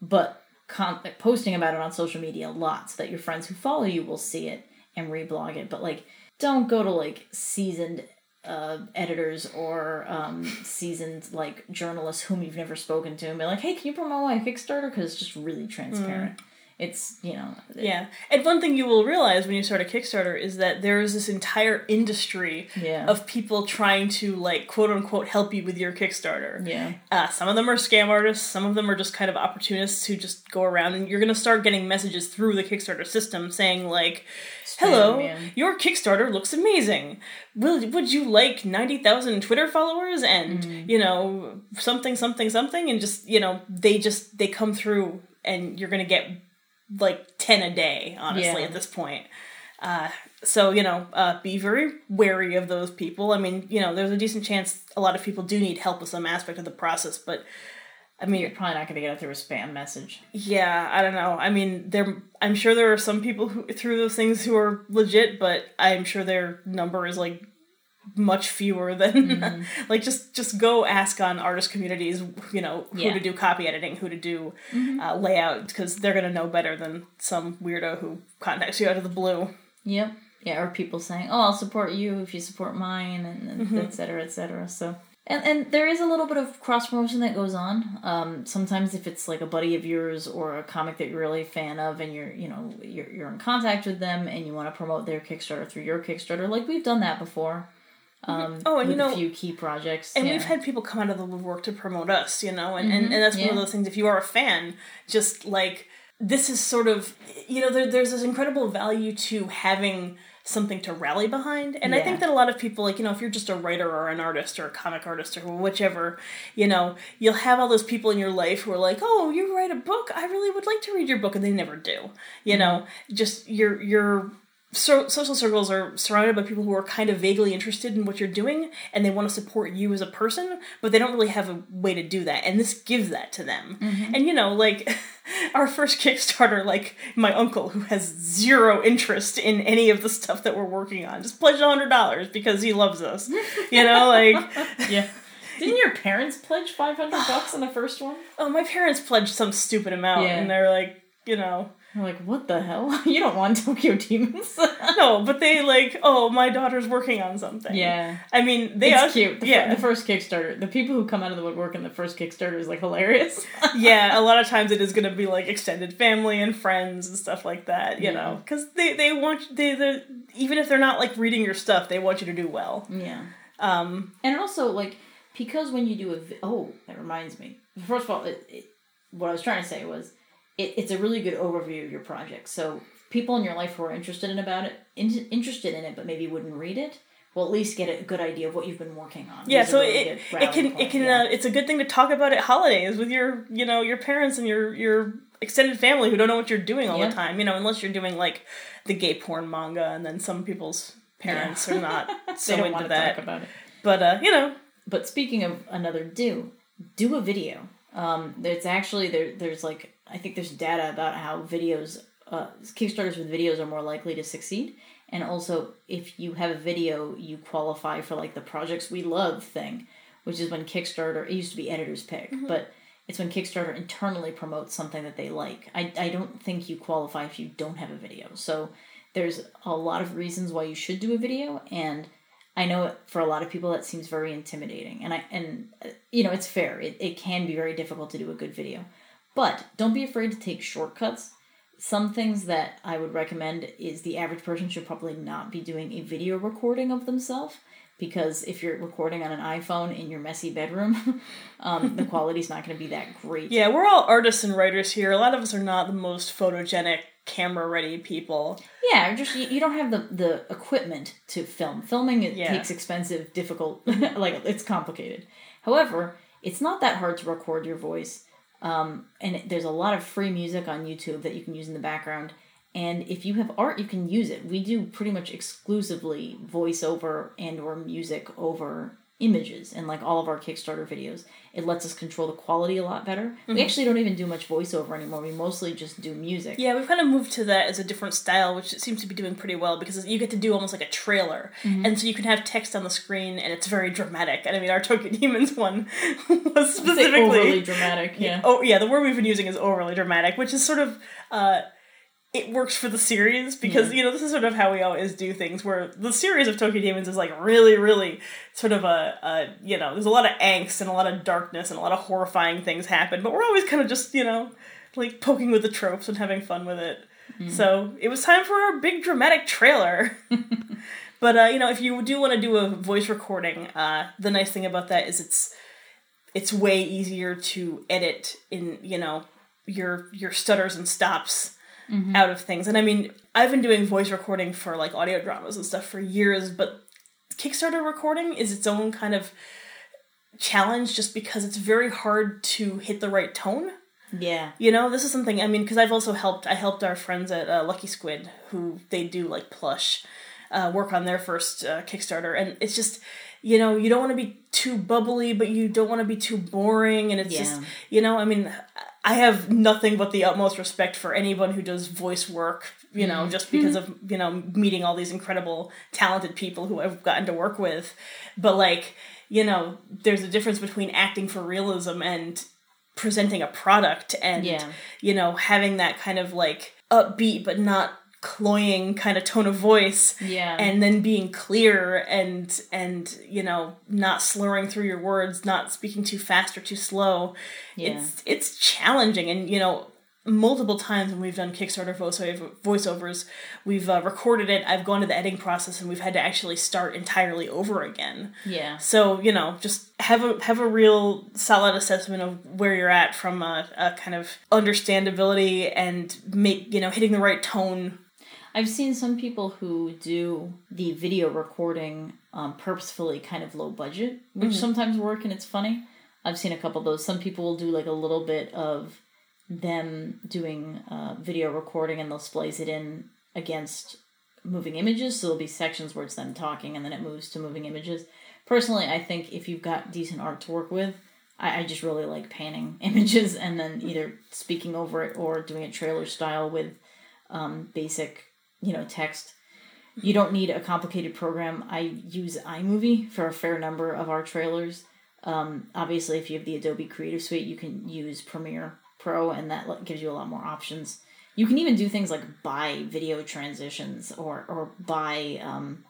but con- posting about it on social media a lot so that your friends who follow you will see it and reblog it. But like, don't go to like seasoned uh, editors or um, seasoned like journalists whom you've never spoken to and be like, "Hey, can you promote my Kickstarter?" Because it's just really transparent. It's you know Yeah, and one thing you will realize when you start a Kickstarter is that there is this entire industry Yeah. of people trying to like quote unquote help you with your Kickstarter. yeah Uh, some of them are scam artists. Some of them are just kind of opportunists who just go around, and you're gonna start getting messages through the Kickstarter system saying like, "Hello, yeah. your Kickstarter looks amazing. Will would you like ninety thousand Twitter followers and Mm-hmm. you know something something something?" And just you know they just they come through, and you're gonna get like ten a day, honestly, Yeah. at this point. Uh, so you know, uh, be very wary of those people. I mean, you know, there's a decent chance a lot of people do need help with some aspect of the process, but I mean, you're probably not going to get it through a spam message. yeah, I don't know. I mean, there. I'm sure there are some people who through those things who are legit, but I'm sure their number is like much fewer than Mm-hmm. like just just go ask on artist communities you know who Yeah. to do copy editing who to do Mm-hmm. uh, layout because they're gonna know better than some weirdo who contacts you out of the blue Yep. Yeah, or people saying, "Oh, I'll support you if you support mine," and, and et cetera, et cetera. So, and and there is a little bit of cross promotion that goes on. Um, sometimes if it's like a buddy of yours or a comic that you're really a fan of, and you're you know you're you're in contact with them and you want to promote their Kickstarter through your Kickstarter, like we've done that before. Um, Oh, and you know- a few key projects, and yeah. we've had people come out of the woodwork to promote us you know and, and, and that's one of those things if you are a fan just like this is sort of you know there, there's this incredible value to having something to rally behind. And i think that a lot of people like you know if you're just a writer or an artist or a comic artist or whichever you know you'll have all those people in your life who are like oh you write a book. I really would like to read your book. And they never do you mm-hmm. know? Just your your so, social circles are surrounded by people who are kind of vaguely interested in what you're doing and they want to support you as a person but they don't really have a way to do that. And this gives that to them. Mm-hmm. And you know like our first kickstarter like my uncle who has zero interest in any of the stuff that we're working on just pledged a hundred dollars because he loves us you know like yeah. Didn't your parents pledge five hundred bucks on the first one? oh my parents pledged some stupid amount Yeah. and they're like you know I'm like, what the hell? You don't want Tokyo Demons? no but they like oh my daughter's working on something yeah. i mean they It's are cute. The, fir- yeah the first Kickstarter, the people who come out of the woodwork in the first Kickstarter is like hilarious. yeah, a lot of times it is going to be like extended family and friends and stuff like that, you Yeah. know, because they they want they they even if they're not like reading your stuff, they want you to do well. yeah. Um, And also, like, because when you do a vi- oh, that reminds me. First of all, it, it, what I was trying to say was, it, it's a really good overview of your project. So people in your life who are interested in about it, in, interested in it, but maybe wouldn't read it, will at least get a good idea of what you've been working on. yeah, These so really it it can it can yeah. uh, it's a good thing to talk about at holidays with your you know your parents and your your extended family who don't know what you're doing all Yeah. the time, you know, unless you're doing like the gay porn manga, and then some people's parents are not so don't into want to that. talk about it. But uh, you know, But speaking of another do, do a video. Um, it's actually there. There's like I think there's data about how videos, uh, Kickstarters with videos are more likely to succeed, and also if you have a video, you qualify for like the projects we love thing, which is when Kickstarter. It used to be Editor's Pick, but It's when Kickstarter internally promotes something that they like. I, I don't think you qualify if you don't have a video. So there's a lot of reasons why you should do a video, and I know for a lot of people that seems very intimidating. And I and uh, you know it's fair. It it can be very difficult to do a good video, but don't be afraid to take shortcuts. Some things that I would recommend is the average person should probably not be doing a video recording of themselves because if you're recording on an iPhone in your messy bedroom, um, the quality's not going to be that great. Yeah, we're all artists and writers here. A lot of us are not the most photogenic, camera ready people. Yeah, just you, you don't have the the equipment to film. Filming it Yeah. takes expensive, difficult, like it's complicated. However, it's not that hard to record your voice. Um, and there's a lot of free music on YouTube that you can use in the background. And if you have art, you can use it. We do pretty much exclusively voiceover and or music over images and like all of our Kickstarter videos. It lets us control the quality a lot better. We actually don't even do much voiceover anymore. We mostly just do music. Yeah, we've kind of moved to that as a different style, which it seems to be doing pretty well because you get to do almost like a trailer, and so you can have text on the screen, and it's very dramatic. And I mean, our Tokyo Demons one was specifically overly dramatic. Yeah. Oh yeah, the word we've been using is overly dramatic, which is sort of uh it works for the series because you know this is sort of how we always do things where the series of Tokyo Demons is like really really sort of a, a you know there's a lot of angst and a lot of darkness and a lot of horrifying things happen but we're always kind of just you know like poking with the tropes and having fun with it. So it was time for our big dramatic trailer. But uh, you know if you do want to do a voice recording uh, the nice thing about that is it's it's way easier to edit in you know your your stutters and stops out of things. And i mean i've been doing voice recording for like audio dramas and stuff for years but kickstarter recording is its own kind of challenge just because it's very hard to hit the right tone. Yeah. you know this is something i mean because i've also helped i helped our friends at uh, lucky squid who they do like plush uh, work on their first uh, kickstarter. And it's just you know you don't want to be too bubbly but you don't want to be too boring. And it's just you know i mean i have nothing but the utmost respect for anyone who does voice work you know mm-hmm. just because mm-hmm. of you know meeting all these incredible talented people who i've gotten to work with. But like you know there's a difference between acting for realism and presenting a product and Yeah. you know having that kind of like upbeat but not cloying kind of tone of voice Yeah. and then being clear and and you know not slurring through your words not speaking too fast or too slow Yeah. it's it's challenging and you know multiple times when we've done kickstarter voiceover voiceovers we've uh, recorded it i've gone to the editing process and we've had to actually start entirely over again yeah. so you know, just have a have a real solid assessment of where you're at from a, a kind of understandability and make you know hitting the right tone. I've seen some people who do the video recording um, purposefully kind of low budget, which sometimes work and it's funny. I've seen a couple of those. Some people will do like a little bit of them doing uh, video recording and they'll splice it in against moving images. So there'll be sections where it's them talking and then it moves to moving images. Personally, I think if you've got decent art to work with, I, I just really like panning images and then either speaking over it or doing a trailer style with um, basic, you know, text. You don't need a complicated program. I use iMovie for a fair number of our trailers. Um, obviously, if you have the Adobe Creative Suite, you can use Premiere Pro, and that gives you a lot more options. You can even do things like buy video transitions or or buy, um,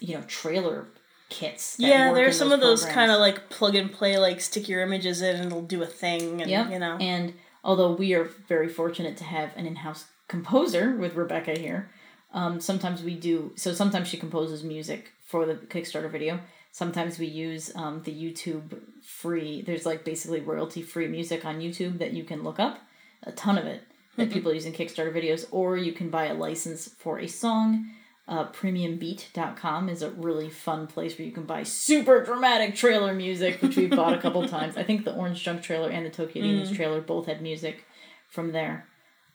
you know, trailer kits. yeah, there's in some of those kind of like plug and play, like stick your images in and it'll do a thing, and Yep. you know. And although we are very fortunate to have an in-house composer with Rebecca here, um, sometimes we do. So sometimes she composes music for the Kickstarter video. Sometimes we use um, the YouTube free. There's like basically royalty-free music on YouTube that you can look up. A ton of it that people use in Kickstarter videos, or you can buy a license for a song. Uh, premiumbeat.com is a really fun place where you can buy super dramatic trailer music, which we've bought a couple times. I think the Orange Junk trailer and the Tokyo Demons trailer both had music from there.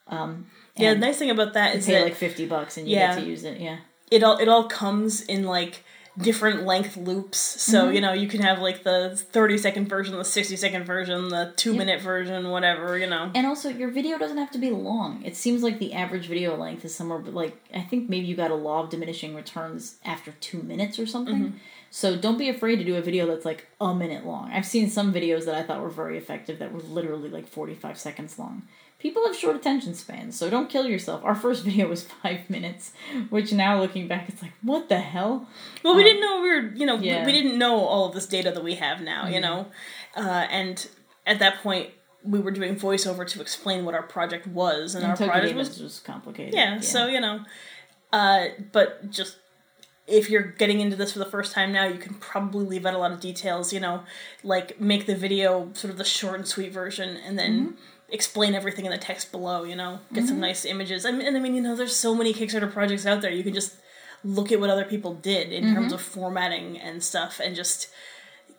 Um, yeah, the nice thing about that is that you pay that like 50 bucks and you Yeah. get to use it. Yeah. it all it all comes in like different length loops. So, mm-hmm. you know, you can have like the 30 second version, the 60 second version, the two minute version, whatever, you know. And also, your video doesn't have to be long. It seems like the average video length is somewhere, but like I think maybe you got a law of diminishing returns after two minutes or something. Mm-hmm. So don't be afraid to do a video that's like a minute long. I've seen some videos that I thought were very effective that were literally like forty five seconds long. People have short attention spans, so don't kill yourself. Our first video was five minutes, which now looking back, it's like, what the hell? Well, we didn't know we were, you know, we- yeah. Mm-hmm. we didn't know all of this data that we have now, you know, uh, and at that point we were doing voiceover to explain what our project was, and, And our Tokyo project was, was complicated. yeah, So you know, uh, but just if you're getting into this for the first time now, you can probably leave out a lot of details, you know, like make the video sort of the short and sweet version, and then. Mm-hmm. Explain everything in the text below, you know. Get some nice images. I mean, and I mean, you know, there's so many Kickstarter projects out there. You can just look at what other people did in Mm-hmm. terms of formatting and stuff and just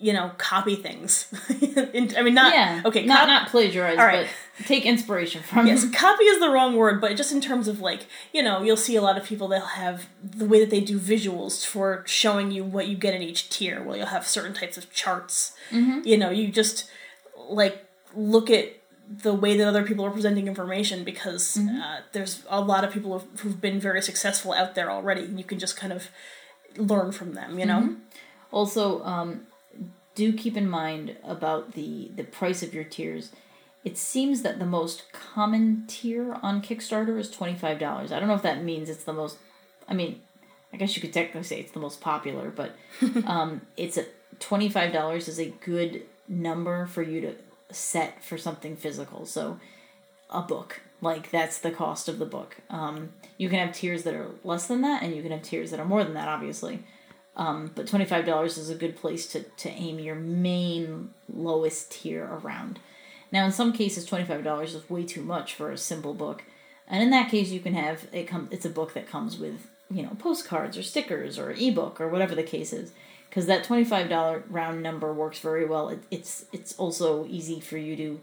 you know copy things i mean not yeah. okay not cop- not plagiarize, All right. but take inspiration from yes copy is the wrong word but just in terms of like you know you'll see a lot of people they'll have the way that they do visuals for showing you what you get in each tier well you'll have certain types of charts Mm-hmm. you know you just like look at the way that other people are presenting information because Mm-hmm. uh, there's a lot of people who've, who've been very successful out there already and you can just kind of learn from them you know Mm-hmm. Also, um, do keep in mind about the the price of your tiers. It seems that the most common tier on Kickstarter is twenty five dollars. I don't know if that means it's the most. I mean, I guess you could technically say it's the most popular, but um, it's a twenty five dollars is a good number for you to set for something physical. So, a book like that's the cost of the book. Um, you can have tiers that are less than that, and you can have tiers that are more than that, obviously but $25 is a good place to, to aim your main lowest tier around. Now, in some cases, $25 is way too much for a simple book. And in that case, you can have it come it's a book that comes with, you know, postcards or stickers or ebook or whatever the case is. Because that $25 round number works very well. It, it's it's also easy for you to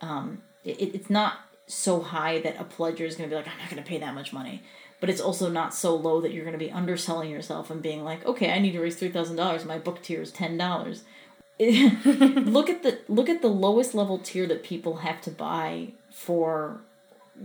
um, it, it's not so high that a pledger is going to be like, I'm not going to pay that much money. But it's also not so low that you're going to be underselling yourself and being like, okay, I need to raise three thousand dollars. My book tier is ten dollars. look at the look at the lowest level tier that people have to buy for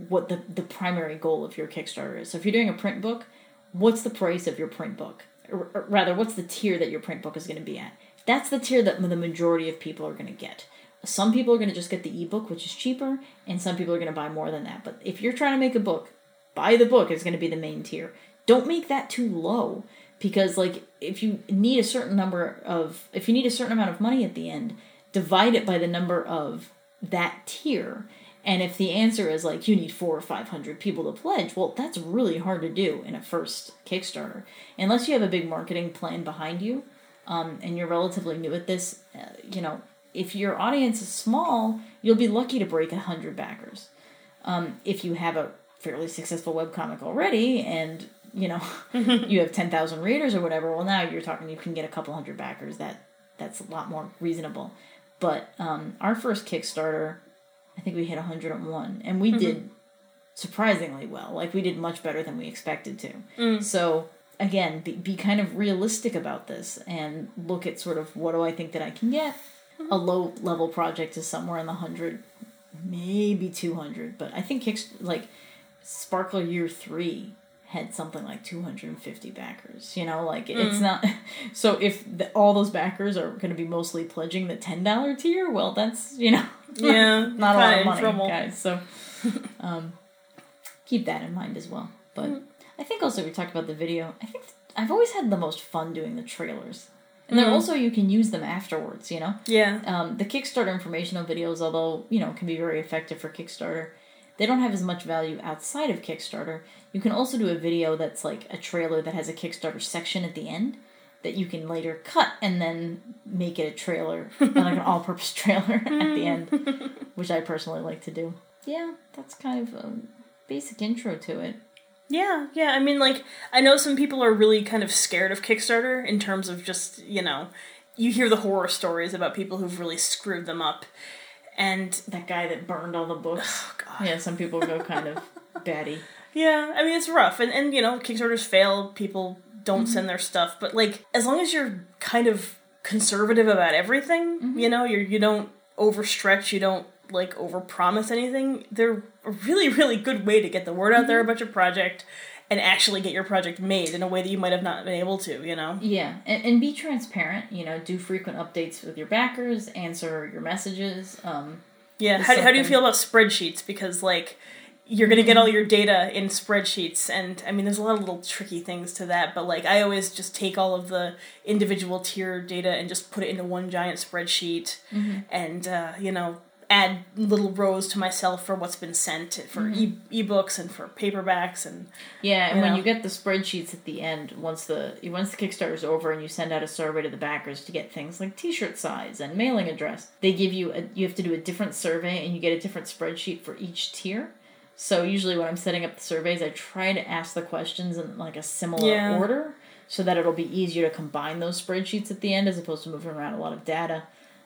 what the the primary goal of your Kickstarter is. So if you're doing a print book, what's the price of your print book? Or, rather, what's the tier that your print book is going to be at? That's the tier that the majority of people are going to get. Some people are going to just get the ebook, which is cheaper, and some people are going to buy more than that. But if you're trying to make a book, buy the book is going to be the main tier. Don't make that too low because like if you need a certain number of if you need a certain amount of money at the end, divide it by the number of that tier. And if the answer is like you need four or five hundred people to pledge, well, that's really hard to do in a first Kickstarter, unless you have a big marketing plan behind you, um, and you're relatively new at this. Uh, you know, if your audience is small, you'll be lucky to break a hundred backers. Um, if you have a fairly successful webcomic already, and you know you have ten thousand readers or whatever, well, now you're talking you can get a couple hundred backers. That that's a lot more reasonable. But um, our first Kickstarter, I think we hit 101, and we mm-hmm. did surprisingly well. Like we did much better than we expected to. Mm. So again, be, be kind of realistic about this and look at sort of what do I think that I can get. Mm-hmm. A low level project is somewhere in the hundred, maybe 200, but I think like Sparkler Year Three had something like 250 backers. You know, like it's mm. not. So if the, all those backers are going to be mostly pledging the ten dollar tier, well, that's you know, Yeah, not a lot kinda money, trouble. guys. So um, keep that in mind as well. But I think also we talked about the video. I think I've always had the most fun doing the trailers, and then also you can use them afterwards. You know, Yeah. um, the Kickstarter informational videos, although you know can be very effective for Kickstarter, they don't have as much value outside of Kickstarter. You can also do a video that's like a trailer that has a Kickstarter section at the end that you can later cut and then make it a trailer, like an all-purpose trailer at the end, which I personally like to do. Yeah, that's kind of a basic intro to it. Yeah, yeah. I mean, like, I know some people are really kind of scared of Kickstarter in terms of just, you know, you hear the horror stories about people who've really screwed them up. And, That guy that burned all the books. oh, God. Yeah, some people go kind of batty. Yeah, I mean, it's rough. And, and, you know, Kickstarters fail, people don't mm-hmm. send their stuff. But like, as long as you're kind of conservative about everything, mm-hmm. you know, you're you don't overstretch, you don't like overpromise anything. They're a really really good way to get the word out there mm-hmm. about your project and actually get your project made in a way that you might have not been able to. You know. Yeah, and, and be transparent. You know, do frequent updates with your backers, answer your messages. Um, Yeah. How, how do you feel about spreadsheets? Because like you're gonna get all your data in spreadsheets, and I mean, there's a lot of little tricky things to that. But like, I always just take all of the individual tier data and just put it into one giant spreadsheet, and uh, you know. Add little rows to myself for what's been sent for e- ebooks and for paperbacks and Yeah, and You when know? you get the spreadsheets at the end, once the once the Kickstarter's over and you send out a survey to the backers to get things like T-shirt size and mailing address, they give you a you have to do a different survey and you get a different spreadsheet for each tier. So usually when I'm setting up the surveys, I try to ask the questions in like a similar Yeah. order so that it'll be easier to combine those spreadsheets at the end as opposed to moving around a lot of data.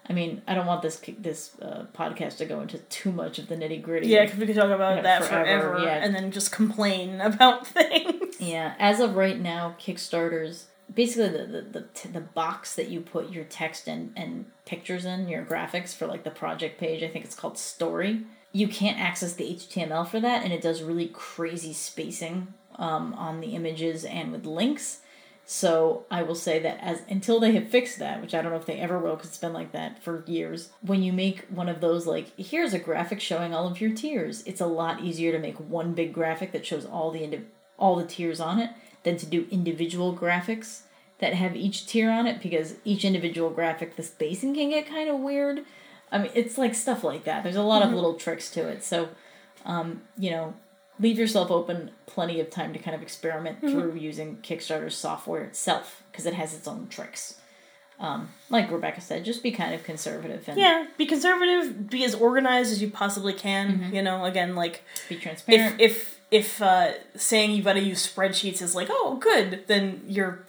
I mean, I don't want this this uh, podcast to go into too much of the nitty gritty. yeah, because we could talk about Yeah, that forever, forever, yeah. and then just complain about things. Yeah, as of right now, Kickstarters basically the the, the, t- the box that you put your text and, and pictures in, your graphics for like the project page, I think it's called Story. You can't access the HTML for that, and it does really crazy spacing um, on the images and with links. So I will say that as until they have fixed that, which I don't know if they ever will, because it's been like that for years. When you make one of those, like here's a graphic showing all of your tiers, it's a lot easier to make one big graphic that shows all the all the tiers on it than to do individual graphics that have each tier on it because each individual graphic the spacing can get kind of weird. I mean, it's like stuff like that. There's a lot of little tricks to it. So, um, you know, leave yourself open plenty of time to kind of experiment through using Kickstarter software itself because it has its own tricks. Um, like Rebecca said, just be kind of conservative and Yeah, be conservative, be as organized as you possibly can. You know, again, like be transparent. if if if uh, saying you've got to use spreadsheets is like, oh, good, then you're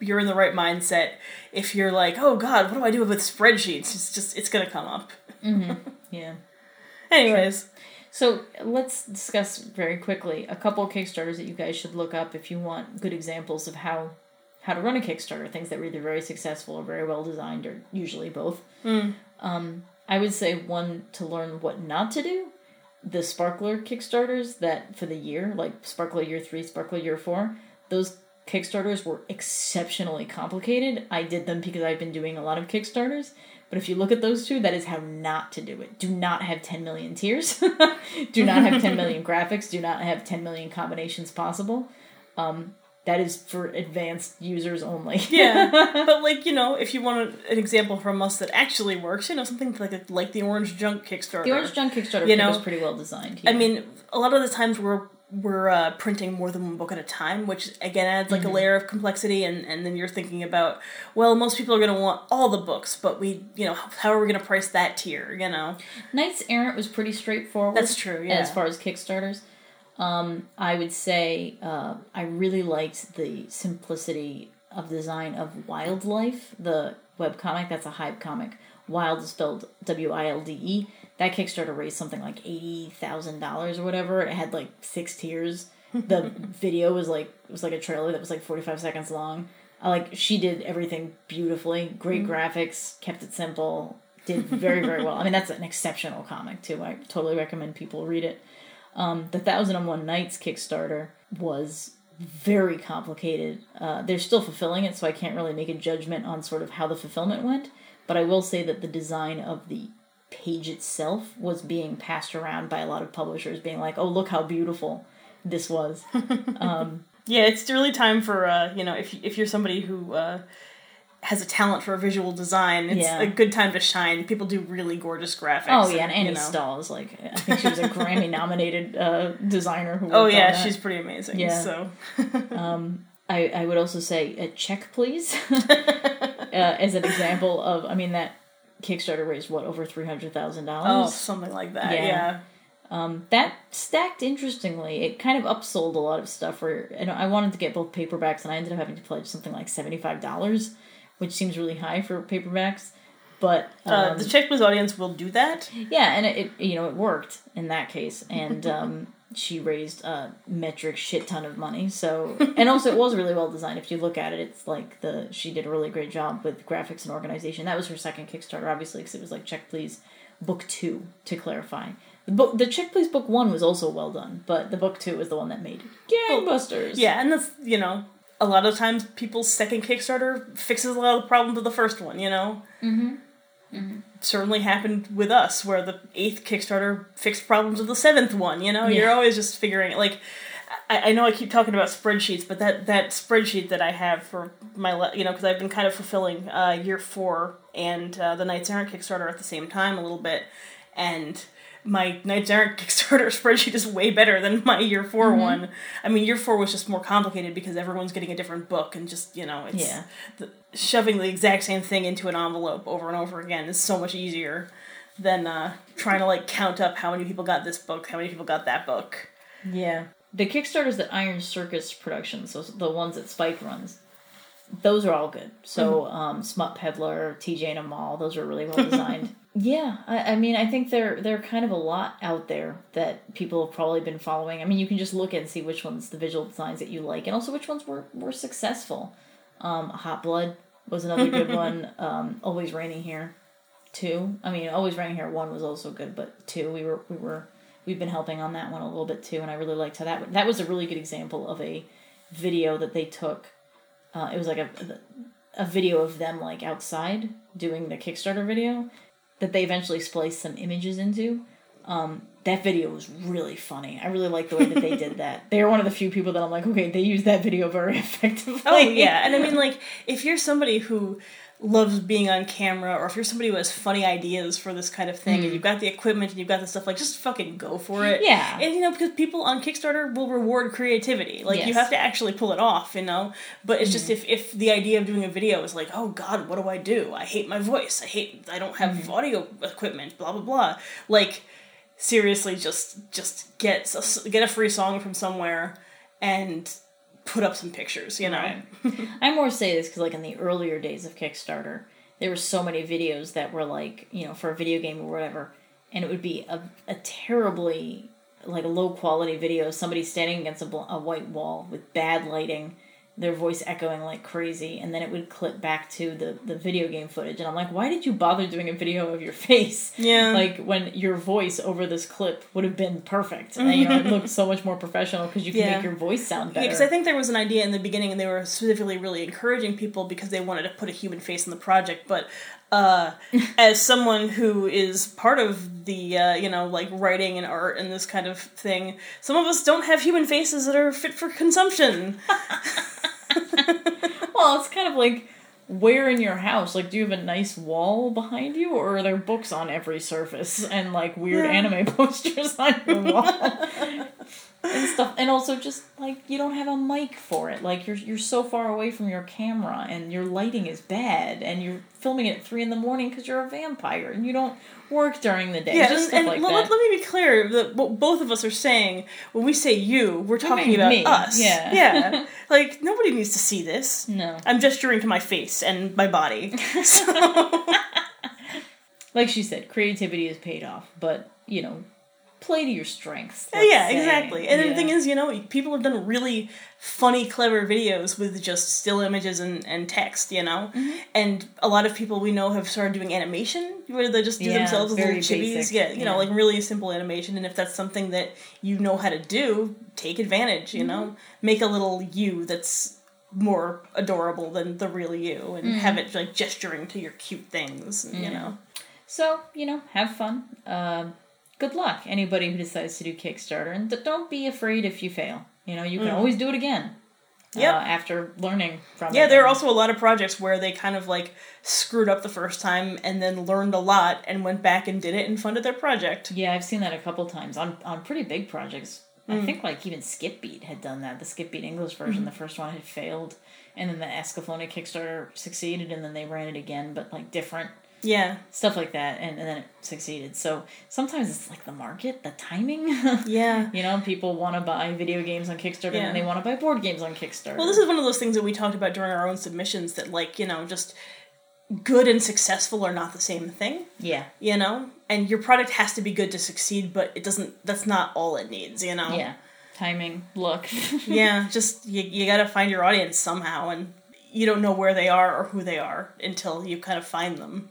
you're in the right mindset. If you're like, oh God, what do I do with spreadsheets? It's just it's gonna come up. yeah. Anyways, So let's discuss very quickly a couple of Kickstarters that you guys should look up if you want good examples of how how to run a Kickstarter. Things that were either very successful or very well designed, or usually both. Um, I would say one to learn what not to do. The Sparkler Kickstarters that for the year, like Sparkler Year Three, Sparkler Year Four, those Kickstarters were exceptionally complicated. I did them because I've been doing a lot of Kickstarters. But if you look at those two, that is how not to do it. Do not have 10 million tiers. do not have 10 million graphics. Do not have 10 million combinations possible. Um, that is for advanced users only. yeah, but like you know, if you want an example from us that actually works, you know, something like like the Orange Junk Kickstarter. the Orange Junk Kickstarter You know, was pretty well designed. I mean, a lot of the times we're we're uh, printing more than one book at a time, which again adds like a layer of complexity, and and then you're thinking about, well, most people are going to want all the books, but we, you know, how are we going to price that tier? You know, Knights Errant was pretty straightforward. That's true, yeah. As far as Kickstarters, um, I would say uh, I really liked the simplicity of design of Wilde Life, the webcomic. That's a hype comic. Wilde is spelled W I L D E. That Kickstarter raised something like eighty thousand dollars or whatever. It had like six tiers. The video was like it was like a trailer that was like forty five seconds long. I like she did everything beautifully. Great graphics, kept it simple, did very very well. I mean that's an exceptional comic too. I totally recommend people read it. Um, the Thousand and One Nights Kickstarter was very complicated. Uh, they're still fulfilling it, so I can't really make a judgment on sort of how the fulfillment went. But I will say that the design of the page itself was being passed around by a lot of publishers, being like, "Oh, look how beautiful this was." yeah, it's really time for uh, you know, if if you're somebody who uh, has a talent for visual design, it's Yeah. a good time to shine. People do really gorgeous graphics. Oh yeah, and Annie you know. Stoll is like, I think she was a Grammy nominated uh, designer who. Oh yeah, she's pretty amazing. Yeah. So I, I would also say a check, please, uh, as an example of. I mean that Kickstarter raised what over three hundred thousand dollars. something like that. Yeah. Yeah. That stacked interestingly. It kind of upsold a lot of stuff. Where and I wanted to get both paperbacks, and I ended up having to pledge something like seventy five dollars, which seems really high for paperbacks. But um, Uh, the Check Please audience will do that. yeah, and it, it you know it worked in that case, and um, she raised a metric shit ton of money. So, and also it was really well designed. If you look at it, it's like the she did a really great job with graphics and organization. That was her second Kickstarter, obviously, because it was like Check Please Book Two. To clarify, the book, the Check Please Book One was also well done, but the Book Two was the one that made gangbusters. Yeah, and that's you know a lot of times people's second Kickstarter fixes a lot of the problems of the first one. You know. Mm-hmm. Mm-hmm. Certainly happened with us, where the eighth Kickstarter fixed problems of the seventh one. You know, Yeah. you're always just figuring like. I, I know I keep talking about spreadsheets, but that, that spreadsheet that I have for my, le- you know, because I've been kind of fulfilling uh, year four and uh, the Knights Errant Kickstarter at the same time a little bit, and my Knights Errant Kickstarter spreadsheet is way better than my year 4 Mm-hmm. one. I mean, year four was just more complicated because everyone's getting a different book and just you know, it's Yeah. the, shoving the exact same thing into an envelope over and over again is so much easier than uh, trying to like count up how many people got this book, how many people got that book. Yeah. The Kickstarters that Iron Circus Productions, so the ones that Spike runs, those are all good. So, um, Smut Peddler, TJ and Amal, those are really well designed. yeah, I, I mean, I think there there are kind of a lot out there that people have probably been following. I mean, you can just look and see which ones the visual designs that you like, and also which ones were were successful. Um, Hot Blood was another good one. Um, Always Raining Here, two. I mean, Always Raining Here one was also good, but two we were we were we've been helping on that one a little bit too, and I really liked how that that was a really good example of a video that they took. Uh, it was like a a video of them like outside doing the Kickstarter video that they eventually spliced some images into. Um, that video was really funny. I really like the way that they did that. They're one of the few people that I'm like, okay, they used that video very effectively. Oh yeah, and I mean like if you're somebody who loves being on camera or if you're somebody who has funny ideas for this kind of thing and you've got the equipment and you've got the stuff like just fucking go for it. Mm. Yeah. And you know because people on Kickstarter will reward creativity. Like you Yes. Mm. have to actually pull it off, you know. But it's just if if the idea of doing a video is like, "Oh god, what do I do? I hate my voice. I hate I don't have Mm. audio equipment, blah blah blah." Like seriously just just get get a free song from somewhere and put up some pictures, you know. Right. I more say this because, like, in the earlier days of Kickstarter, there were so many videos that were like, you know, for a video game or whatever, and it would be a, a terribly like low quality video, somebody standing against a, bl- a white wall with bad lighting, their voice echoing like crazy, and then it would clip back to the the video game footage, and I'm like, why did you bother doing a video of your face? Yeah. like when your voice over this clip would have been perfect, and you know, it looked so much more professional because you can Yeah. make your voice sound better. because I think there was an idea in the beginning, and they were specifically really encouraging people because they wanted to put a human face in the project. But uh, as someone who is part of the, uh, you know, like writing and art and this kind of thing, some of us don't have human faces that are fit for consumption. Well, it's kind of like where in your house? Like, do you have a nice wall behind you, or are there books on every surface and like weird Yeah. anime posters on your wall and stuff? And also, just like you don't have a mic for it. Like you're you're so far away from your camera, and your lighting is bad, and you're filming at three in the morning because you're a vampire and you don't work during the day. Yeah, just and, and like let, let me be clear that what both of us are saying when we say you, we're talking about me, us. yeah. yeah. Like nobody needs to see this. no, I'm gesturing to my face and my body. So like she said, creativity is paid off, but you know, play to your strengths. Yeah, yeah, say. exactly. And Yeah. the thing is, you know, people have done really funny, clever videos with just still images and, and text, you know? Mm-hmm. And a lot of people we know have started doing animation where they just do Yeah, themselves as little chibis. basic, Yeah, you know, like really simple animation. And if that's something that you know how to do, take advantage, you know? Mm-hmm. Make a little you that's more adorable than the real you and have Mm-hmm. it like gesturing to your cute things, you know? So, you know, have fun. Um, good luck, anybody who decides to do Kickstarter. And don't be afraid if you fail. You know, you can always do it again. Yeah. Uh, after learning from Yeah, it. there are also a lot of projects where they kind of like screwed up the first time and then learned a lot and went back and did it and funded their project. Yeah, I've seen that a couple times on, on pretty big projects. Mm. I think like even Skipbeat had done that. The Skipbeat English version, Mm-hmm. the first one had failed. And then the Escaflowne Kickstarter succeeded, and then they ran it again, but like different. Yeah. Stuff like that, and, and then it succeeded. So sometimes it's like the market, the timing. Yeah. You know, people want to buy video games on Kickstarter Yeah. and they want to buy board games on Kickstarter. Well, this is one of those things that we talked about during our own submissions that, like, you know, just good and successful are not the same thing, Yeah. you know? And your product has to be good to succeed, but it doesn't that's not all it needs, you know? Yeah. Timing, look yeah, just you, you got to find your audience somehow and you don't know where they are or who they are until you kind of find them.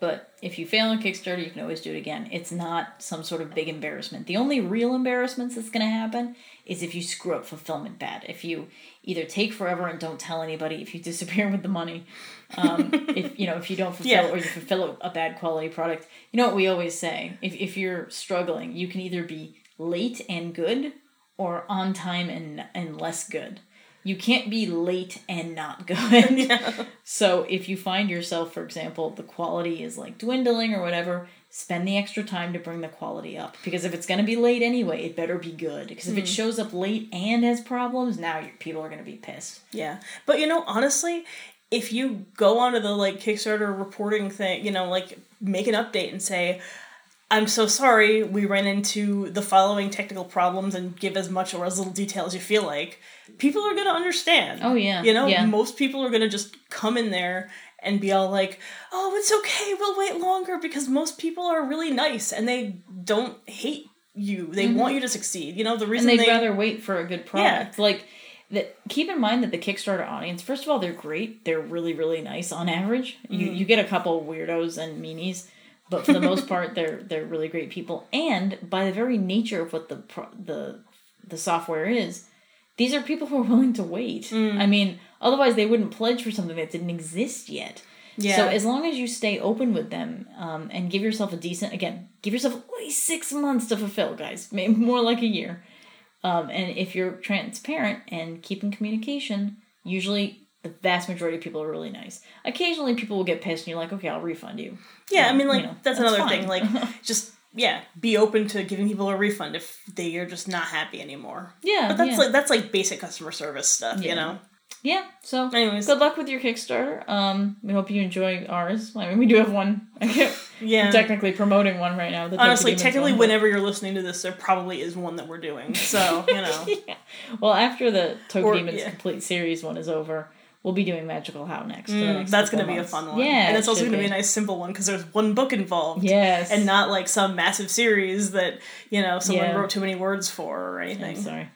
But if you fail on Kickstarter, you can always do it again. It's not some sort of big embarrassment. The only real embarrassments that's going to happen is if you screw up fulfillment bad. If you either take forever and don't tell anybody, if you disappear with the money, um, if you know if you don't fulfill Yeah. or you fulfill a, a bad quality product. You know what we always say: if if you're struggling, you can either be late and good or on time and and less good. You can't be late and not good. Yeah. So if you find yourself, for example, the quality is like dwindling or whatever, spend the extra time to bring the quality up. Because if it's going to be late anyway, it better be good. Because if it hmm. shows up late and has problems, now your people are going to be pissed. Yeah. But you know, honestly, if you go onto the like Kickstarter reporting thing, you know, like make an update and say, I'm so sorry we ran into the following technical problems and give as much or as little detail as you feel like, people are going to understand. Oh, yeah. You know, Yeah. most people are going to just come in there and be all like, oh, it's okay, we'll wait longer because most people are really nice and they don't hate you. They want you to succeed. You know, the Mm-hmm. And reason they'd they. rather wait for a good product. Yeah. Like, that. keep in mind that the Kickstarter audience, first of all, they're great. They're really, really nice on average. You, you get a couple weirdos and meanies. But for the most part, they're they're really great people, and by the very nature of what the the the software is, these are people who are willing to wait. I mean, otherwise they wouldn't pledge for something that didn't exist yet. Yeah. So as long as you stay open with them um, and give yourself a decent, again, give yourself at least six months to fulfill, guys, maybe more like a year. Um, and if you're transparent and keep in communication, usually the vast majority of people are really nice. Occasionally, people will get pissed, and you're like, okay, I'll refund you. Yeah, I Um, mean, like you know, that's, that's another fine. thing. Like, just yeah, be open to giving people a refund if they are just not happy anymore. Yeah, But that's yeah. like that's like basic customer service stuff, Yeah. you know. Yeah. So, Anyways. good luck with your Kickstarter. Um, we hope you enjoy ours. I mean, we do have one. I can't, Yeah. Technically promoting one right now. Honestly, technically, one, whenever you're listening to this, there probably is one that we're doing. So you know, yeah. Well, after the Tokyo Demons yeah. complete series one is over, we'll be doing Magical How next. Mm, next that's gonna be a fun one. Yeah, and it's it also gonna be be. a nice simple one because there's one book involved. Yes. And not like some massive series that you know someone Yeah. wrote too many words for or I'm anything. sorry.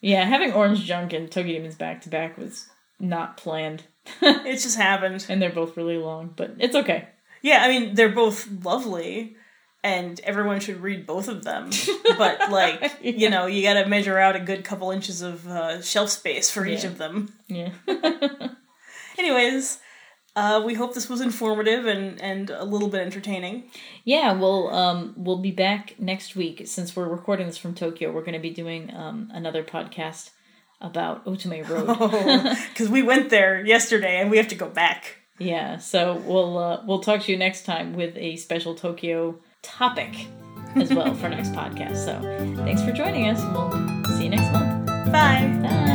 Yeah, having Orange Junk and Tokyo Demons back to back was not planned, It just happened. and they're both really long, but it's okay. Yeah, I mean they're both lovely, and everyone should read both of them. But like you know, you got to measure out a good couple inches of uh, shelf space for each of them. Yeah. Anyways, uh, we hope this was informative and and a little bit entertaining. Yeah, well, um, we'll be back next week. Since we're recording this from Tokyo, we're going to be doing um, another podcast about Otome Road. Because we went there yesterday and we have to go back. yeah, so we'll uh, we'll talk to you next time with a special Tokyo topic as well for next podcast. So thanks for joining us, we'll see you next month. Bye. Bye.